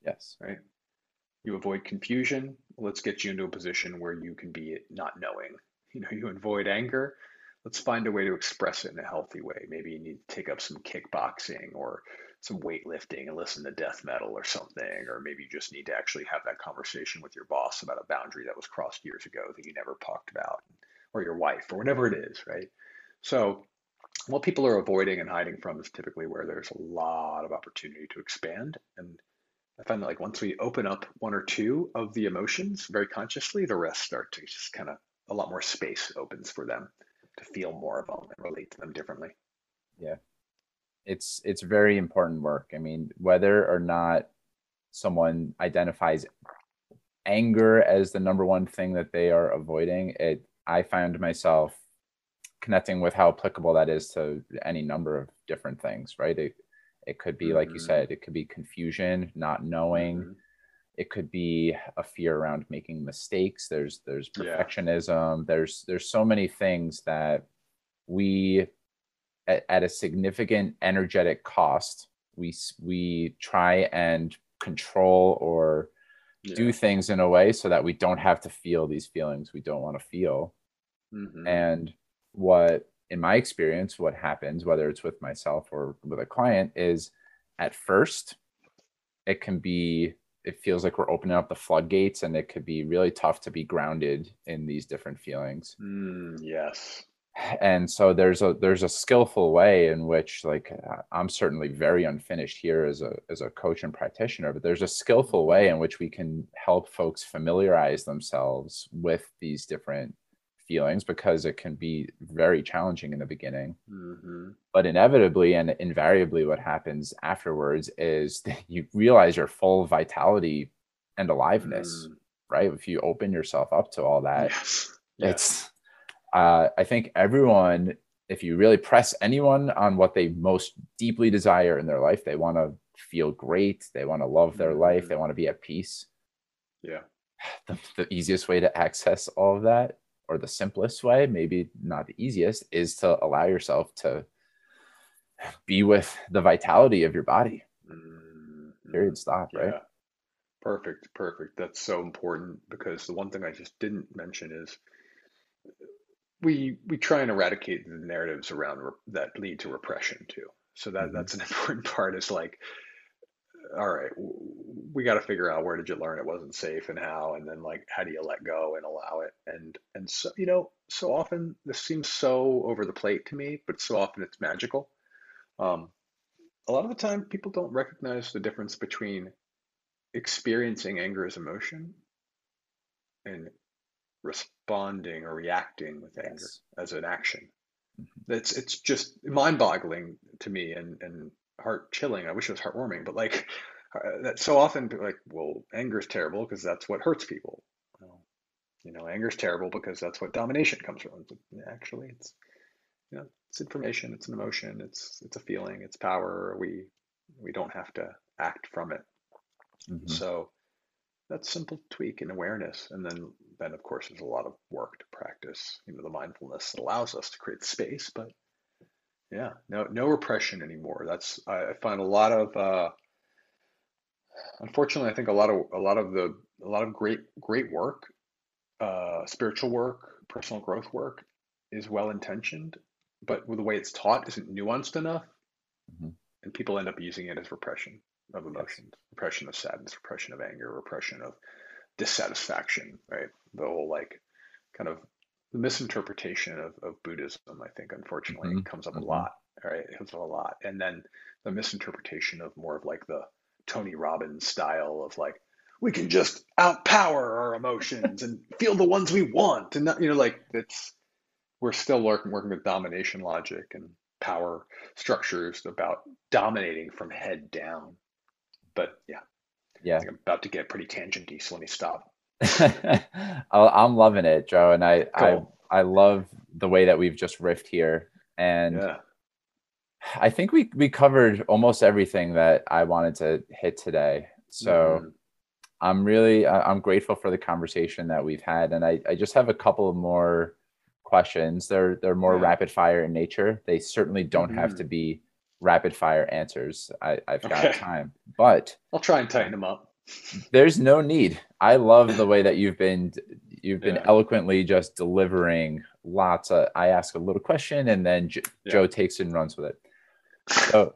Yes. Right? You avoid confusion. Let's get you into a position where you can be not knowing. You know you avoid anger let's find a way to express it in a healthy way. Maybe you need to take up some kickboxing or some weightlifting and listen to death metal or something, or maybe you just need to actually have that conversation with your boss about a boundary that was crossed years ago that you never talked about, or your wife, or whatever it is, right? So, what people are avoiding and hiding from is typically where there's a lot of opportunity to expand. And I find that like once we open up one or two of the emotions very consciously, the rest start to just kind of a lot more space opens for them to feel more of them and relate to them differently. Yeah. It's it's very important work. I mean, whether or not someone identifies anger as the number one thing that they are avoiding, it I find myself connecting with how applicable that is to any number of different things, right? It, it could be, mm-hmm. like you mm-hmm. said, it could be confusion, not knowing. Mm-hmm it could be a fear around making mistakes there's there's perfectionism yeah. there's there's so many things that we at, at, a significant energetic cost we we try and control or yeah. do things in a way so that we don't have to feel these feelings we don't want to feel mm-hmm. and what in my experience what happens whether it's with myself or with a client is at first it can be it feels like we're opening up the floodgates and it could be really tough to be grounded in these different feelings. Mm, yes. And so there's a there's a skillful way in which like i'm certainly very unfinished here as a as a coach and practitioner but there's a skillful way in which we can help folks familiarize themselves with these different feelings because it can be very challenging in the beginning. Mm-hmm. But inevitably and invariably, what happens afterwards is that you realize your full vitality and aliveness, mm. right? If you open yourself up to all that, yes. it's, uh, I think everyone, if you really press anyone on what they most deeply desire in their life, they want to feel great, they want to love their mm-hmm. life, they want to be at peace. Yeah. The, the easiest way to access all of that or the simplest way, maybe not the easiest, is to allow yourself to be with the vitality of your body. Mm-hmm. Period. Stop. Yeah. Right. Perfect. Perfect. That's so important because the one thing I just didn't mention is we we try and eradicate the narratives around re- that lead to repression too. So that mm-hmm. that's an important part. Is like all right, we got to figure out where did you learn it wasn't safe and how, and then like how do you let go and allow it, and and so you know, so often this seems so over the plate to me, but so often it's magical. Um, a lot of the time, people don't recognize the difference between experiencing anger as emotion and responding or reacting with anger yes. as an action. Mm-hmm. It's it's just mind-boggling to me, and and heart chilling. I wish it was heartwarming, but like uh, that so often like, well, anger is terrible because that's what hurts people. Well, you know, anger is terrible because that's what domination comes from. Actually, it's you know, it's information, it's an emotion, it's it's a feeling, it's power. We we don't have to act from it. Mm-hmm. So that's simple tweak and awareness, and then then of course there's a lot of work to practice. You know, the mindfulness that allows us to create space, but yeah, no, no repression anymore. That's I, find a lot of, uh, unfortunately, I think a lot of a lot of the a lot of great great work, uh, spiritual work, personal growth work, is well intentioned, but the way it's taught isn't nuanced enough, mm-hmm. and people end up using it as repression of emotions, yes. repression of sadness, repression of anger, repression of dissatisfaction. Right, the whole like kind of the misinterpretation of, of Buddhism, I think, unfortunately, mm-hmm. comes up mm-hmm. a lot. Right, it comes up a lot, and then the misinterpretation of more of like the Tony Robbins style of like we can just outpower our emotions and feel the ones we want and not, you know like it's we're still working working with domination logic and power structures about dominating from head down but yeah yeah i'm about to get pretty tangenty so let me stop i'm loving it joe and i cool. i i love the way that we've just riffed here and yeah. i think we we covered almost everything that i wanted to hit today so mm. i'm really i'm grateful for the conversation that we've had and i, I just have a couple of more questions. They're they're more yeah. rapid fire in nature. They certainly don't mm-hmm. have to mm-hmm. be rapid fire answers. I, I've got okay. time, but I'll try and tighten them up. There's no need. I love the way that you've been you've been yeah. eloquently just delivering lots of. I ask a little question and then J- yeah. Joe takes it and runs with it. So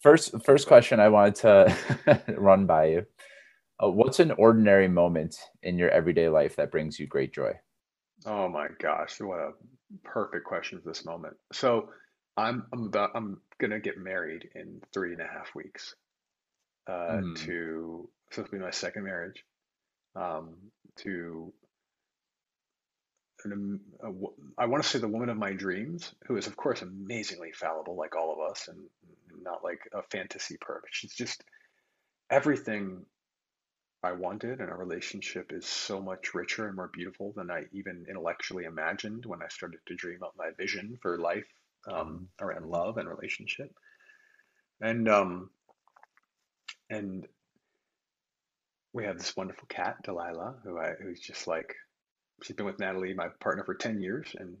first first question I wanted to run by you. Uh, what's an ordinary moment in your everyday life that brings you great joy? Oh my gosh, what a perfect question for this moment. So I'm I'm about I'm gonna get married in three and a half weeks. Uh, mm. to so it'll be my second marriage. Um, to an, a, I want to say the woman of my dreams, who is of course amazingly fallible, like all of us, and not like a fantasy perp. She's just everything I wanted, and our relationship is so much richer and more beautiful than I even intellectually imagined when I started to dream up my vision for life um, around love and relationship. And um, and we have this wonderful cat, Delilah, who I who's just like she's been with Natalie, my partner, for ten years, and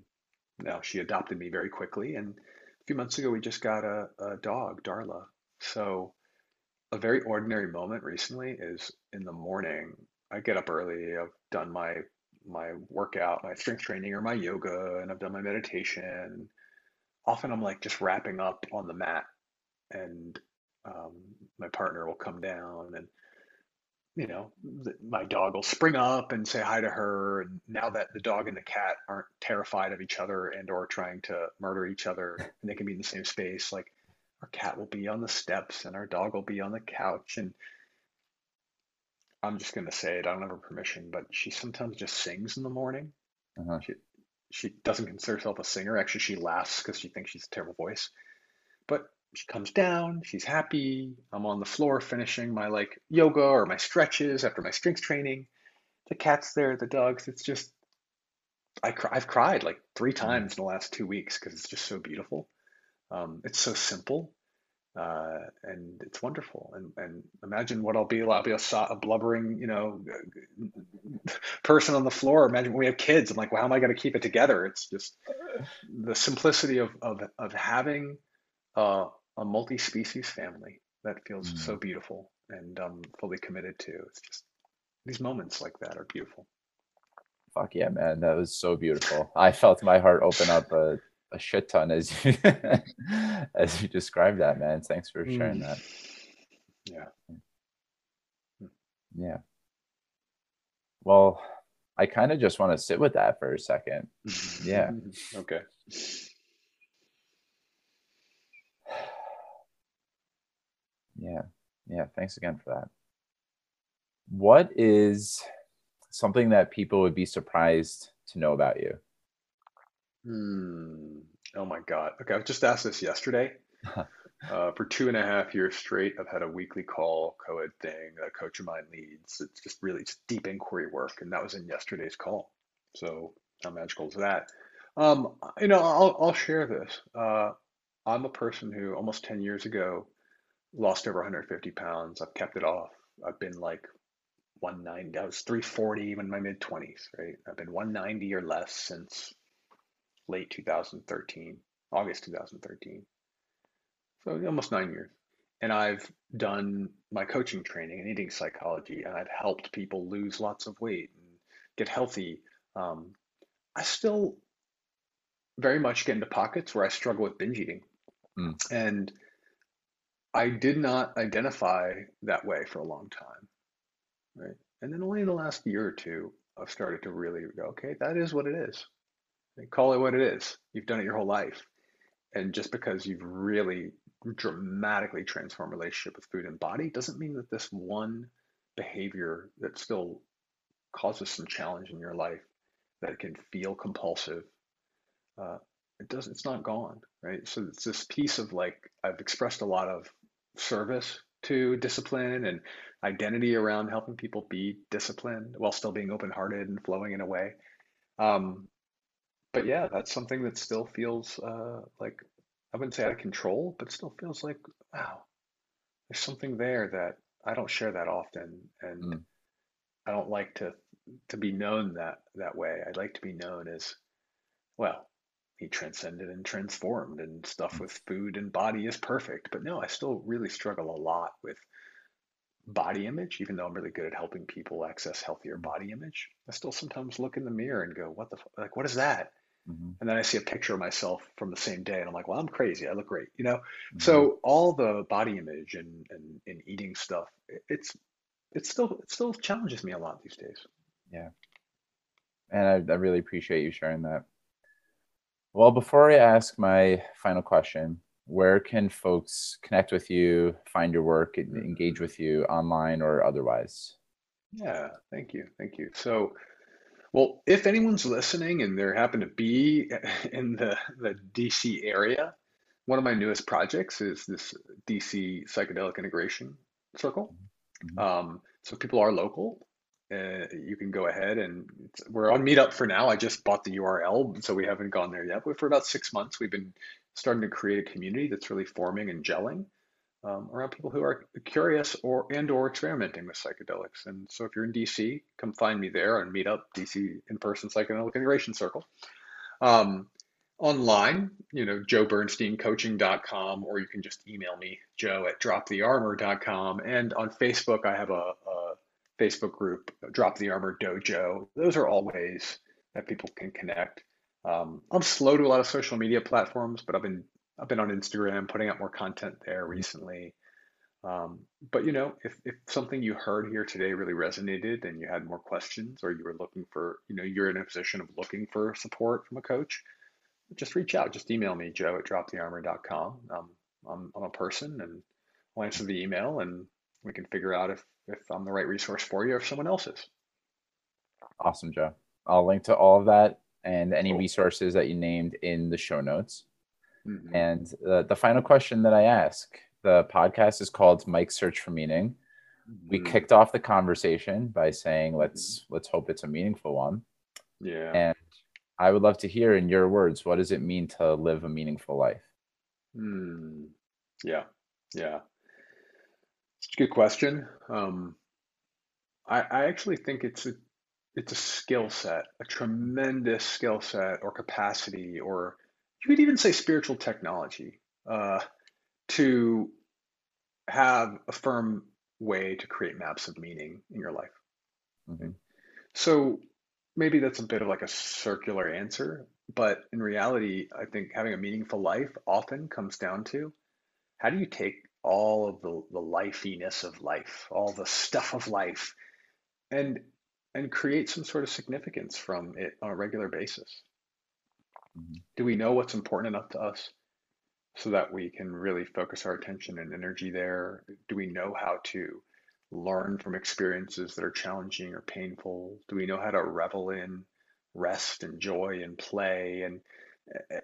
now she adopted me very quickly. And a few months ago, we just got a, a dog, Darla. So a very ordinary moment recently is in the morning. I get up early. I've done my my workout, my strength training or my yoga, and I've done my meditation. Often I'm like just wrapping up on the mat, and um, my partner will come down, and you know, my dog will spring up and say hi to her. And now that the dog and the cat aren't terrified of each other and or trying to murder each other, and they can be in the same space, like our cat will be on the steps and our dog will be on the couch and i'm just going to say it i don't have her permission but she sometimes just sings in the morning uh-huh. she, she doesn't consider herself a singer actually she laughs because she thinks she's a terrible voice but she comes down she's happy i'm on the floor finishing my like yoga or my stretches after my strength training the cat's there the dogs it's just I cry, I've cried like three mm-hmm. times in the last two weeks because it's just so beautiful. Um, it's so simple, uh, and it's wonderful. And and imagine what I'll be. I'll be a, a blubbering, you know, person on the floor. Imagine when we have kids. I'm like, well, how am I going to keep it together? It's just the simplicity of of of having a, a multi-species family that feels mm. so beautiful and um, fully committed to. It's just these moments like that are beautiful. Fuck yeah, man! That was so beautiful. I felt my heart open up a a shit ton as you as you described that, man. Thanks for sharing mm. that. Yeah. Yeah. Well, I kind of just want to sit with that for a second. Yeah. okay. Yeah. Yeah. Thanks again for that. What is something that people would be surprised to know about you? Hmm. Oh my God. Okay, I was just asked this yesterday. uh, for two and a half years straight, I've had a weekly call, co-ed thing that a coach of mine leads. It's just really just deep inquiry work, and that was in yesterday's call. So how magical is that? Um, you know, I'll I'll share this. Uh, I'm a person who almost 10 years ago lost over 150 pounds. I've kept it off. I've been like 190. I was 340 in my mid 20s, right? I've been 190 or less since late 2013, August 2013. So almost nine years. And I've done my coaching training and eating psychology, and I've helped people lose lots of weight and get healthy. Um, I still very much get into pockets where I struggle with binge eating. Mm. And I did not identify that way for a long time. Right. And then only in the last year or two, I've started to really go, okay, that is what it is. Call it what it is. You've done it your whole life. And just because you've really dramatically transformed relationship with food and body doesn't mean that this one behavior that still causes some challenge in your life that can feel compulsive uh, it doesn't it's not gone right so it's this piece of like i've expressed a lot of service to discipline and identity around helping people be disciplined while still being open-hearted and flowing in a way um, but yeah that's something that still feels uh, like I wouldn't say out of control, but still feels like, wow, there's something there that I don't share that often, and Mm. I don't like to to be known that that way. I'd like to be known as, well, he transcended and transformed, and stuff Mm. with food and body is perfect. But no, I still really struggle a lot with body image, even though I'm really good at helping people access healthier Mm. body image. I still sometimes look in the mirror and go, what the, like, what is that? Mhm. And then I see a picture of myself from the same day, and I'm like, well, I'm crazy. I look great, you know? Mhm. So all the body image and, and, and eating stuff, it's it's still it still challenges me a lot these days. Yeah. And I, I really appreciate you sharing that. Well, before I ask my final question, where can folks connect with you, find your work, and engage with you online or otherwise? Yeah, thank you, thank you. So, well, if anyone's listening and they happen to be in the the DC area, one of my newest projects is this DC psychedelic integration circle. Mhm. Um, so people are local, uh, you can go ahead and we're on Meetup for now. I just bought the URL, so we haven't gone there yet. But for about six months, we've been starting to create a community that's really forming and gelling um, around people who are curious or and or experimenting with psychedelics. And so if you're in DC, come find me there on Meetup, DC in-person psychedelic integration circle. Um, online, you know, joebernsteincoaching.com, or you can just email me, joe at dropthearmor.com. And on Facebook, I have a, a Facebook group, Drop the Armor Dojo. Those are all ways that people can connect. Um, I'm slow to a lot of social media platforms, but I've been I've been on Instagram putting out more content there recently. Um, but you know, if, if something you heard here today really resonated and you had more questions or you were looking for, you know, you're in a position of looking for support from a coach, just reach out. Just email me, joe at dropthearmor.com. Um, I'm, I'm a person and I'll answer the email and we can figure out if, if I'm the right resource for you or if someone else is. Awesome, Joe. I'll link to all of that and any Cool. resources that you named in the show notes. Mhm. And the, the final question that I ask the podcast is called Mike's Search for Meaning. We Mhm. kicked off the conversation by saying, let's let's hope it's a meaningful one. Yeah. And I would love to hear in your words, what does it mean to live a meaningful life? Hmm. Yeah. Yeah. It's a good question. Um, I, I actually think it's a it's a skill set, a tremendous skill set or capacity, or you could even say spiritual technology, uh, to have a firm way to create maps of meaning in your life. Mhm. So maybe that's a bit of like a circular answer, but in reality, I think having a meaningful life often comes down to how do you take all of the, the lifeiness of life, all the stuff of life, and and create some sort of significance from it on a regular basis? Mhm. Do we know what's important enough to us so that we can really focus our attention and energy there? Do we know how to learn from experiences that are challenging or painful? Do we know how to revel in rest and joy and play? And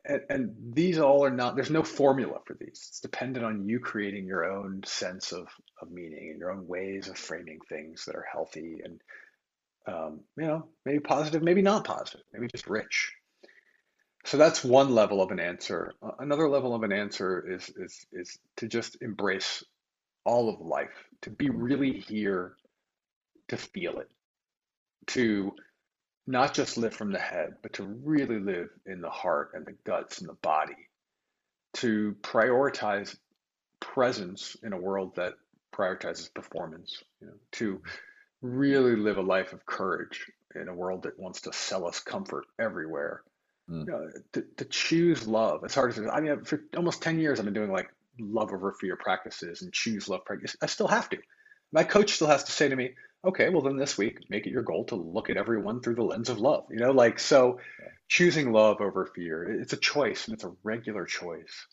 and, and these all are not, there's no formula for these. It's dependent on you creating your own sense of, of meaning and your own ways of framing things that are healthy and, um, you know, maybe positive, maybe not positive, maybe just rich. So that's one level of an answer. Another level of an answer is is is to just embrace all of life, to be really here to feel it, to not just live from the head, but to really live in the heart and the guts and the body, to prioritize presence in a world that prioritizes performance, you know, to really live a life of courage in a world that wants to sell us comfort everywhere. Mm. You know, to, to choose love. It's hard to. I mean, for almost ten years, I've been doing like love over fear practices and choose love practice. I still have to. My coach still has to say to me, "Okay, well then this week, make it your goal to look at everyone through the lens of love." You know, like so, choosing love over fear. It's a choice, and it's a regular choice.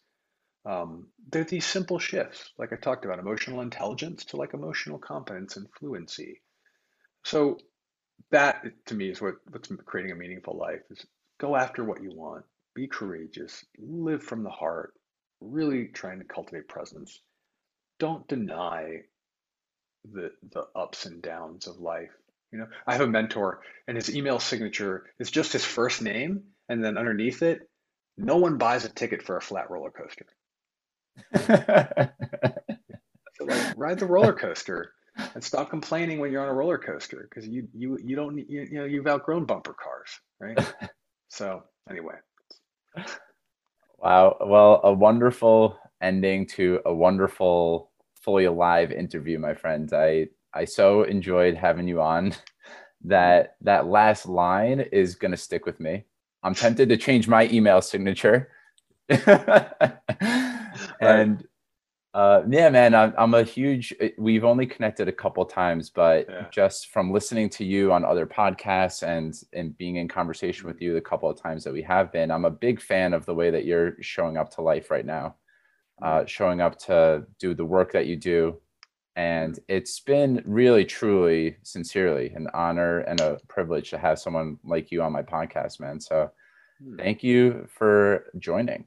Um, they're these simple shifts, like I talked about, emotional intelligence to like emotional competence and fluency. So that to me is what what's creating a meaningful life is go after what you want, be courageous, live from the heart, really trying to cultivate presence. Don't deny the the ups and downs of life. You know, I have a mentor and his email signature is just his first name and then underneath it, no one buys a ticket for a flat roller coaster. so like ride the roller coaster and stop complaining when you're on a roller coaster because you you you don't you, you know you've outgrown bumper cars, right? so anyway. Wow. Well, a wonderful ending to a wonderful fully alive interview, my friends. I I so enjoyed having you on that that last line is going to stick with me. I'm tempted to change my email signature. and uh, yeah, man, I'm, I'm a huge. We've only connected a couple times, but yeah. just from listening to you on other podcasts and and being in conversation with you the couple of times that we have been, I'm a big fan of the way that you're showing up to life right now, uh, showing up to do the work that you do, and it's been really, truly, sincerely an honor and a privilege to have someone like you on my podcast, man. So, hmm. thank you for joining.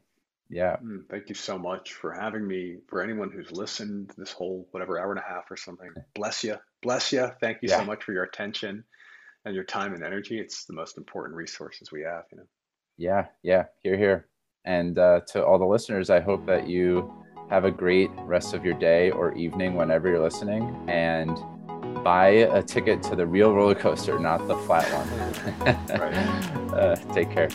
Yeah. Mm, thank you so much for having me. For anyone who's listened this whole whatever hour and a half or something, bless you. Bless you. Thank you yeah. so much for your attention and your time and energy. It's the most important resources we have, you know. Yeah, yeah. Hear, hear. And uh, to all the listeners, I hope that you have a great rest of your day or evening whenever you're listening and buy a ticket to the real roller coaster, not the flat one. uh, take care.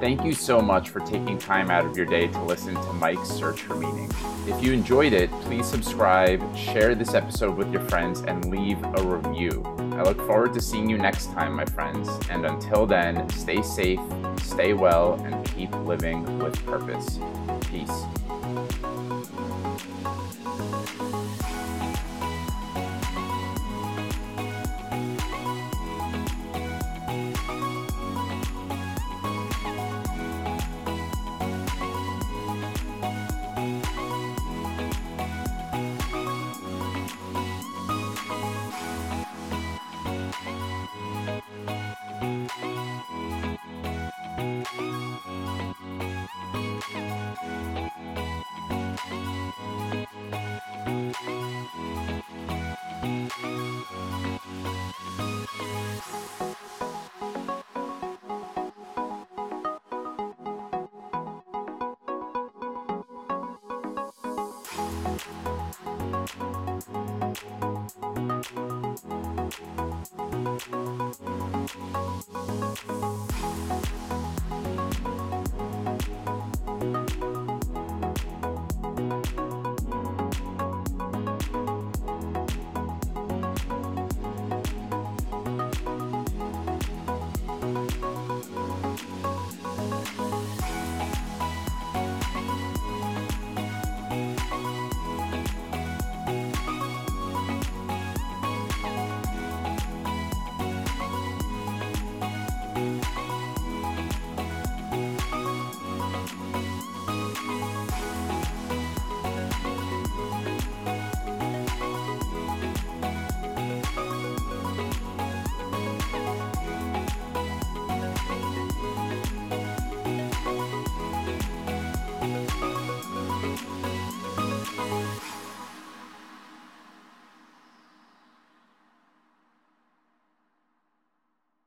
Thank you so much for taking time out of your day to listen to Mike's Search for Meaning. If you enjoyed it, please subscribe, share this episode with your friends, and leave a review. I look forward to seeing you next time, my friends. And until then, stay safe, stay well, and keep living with purpose. Peace.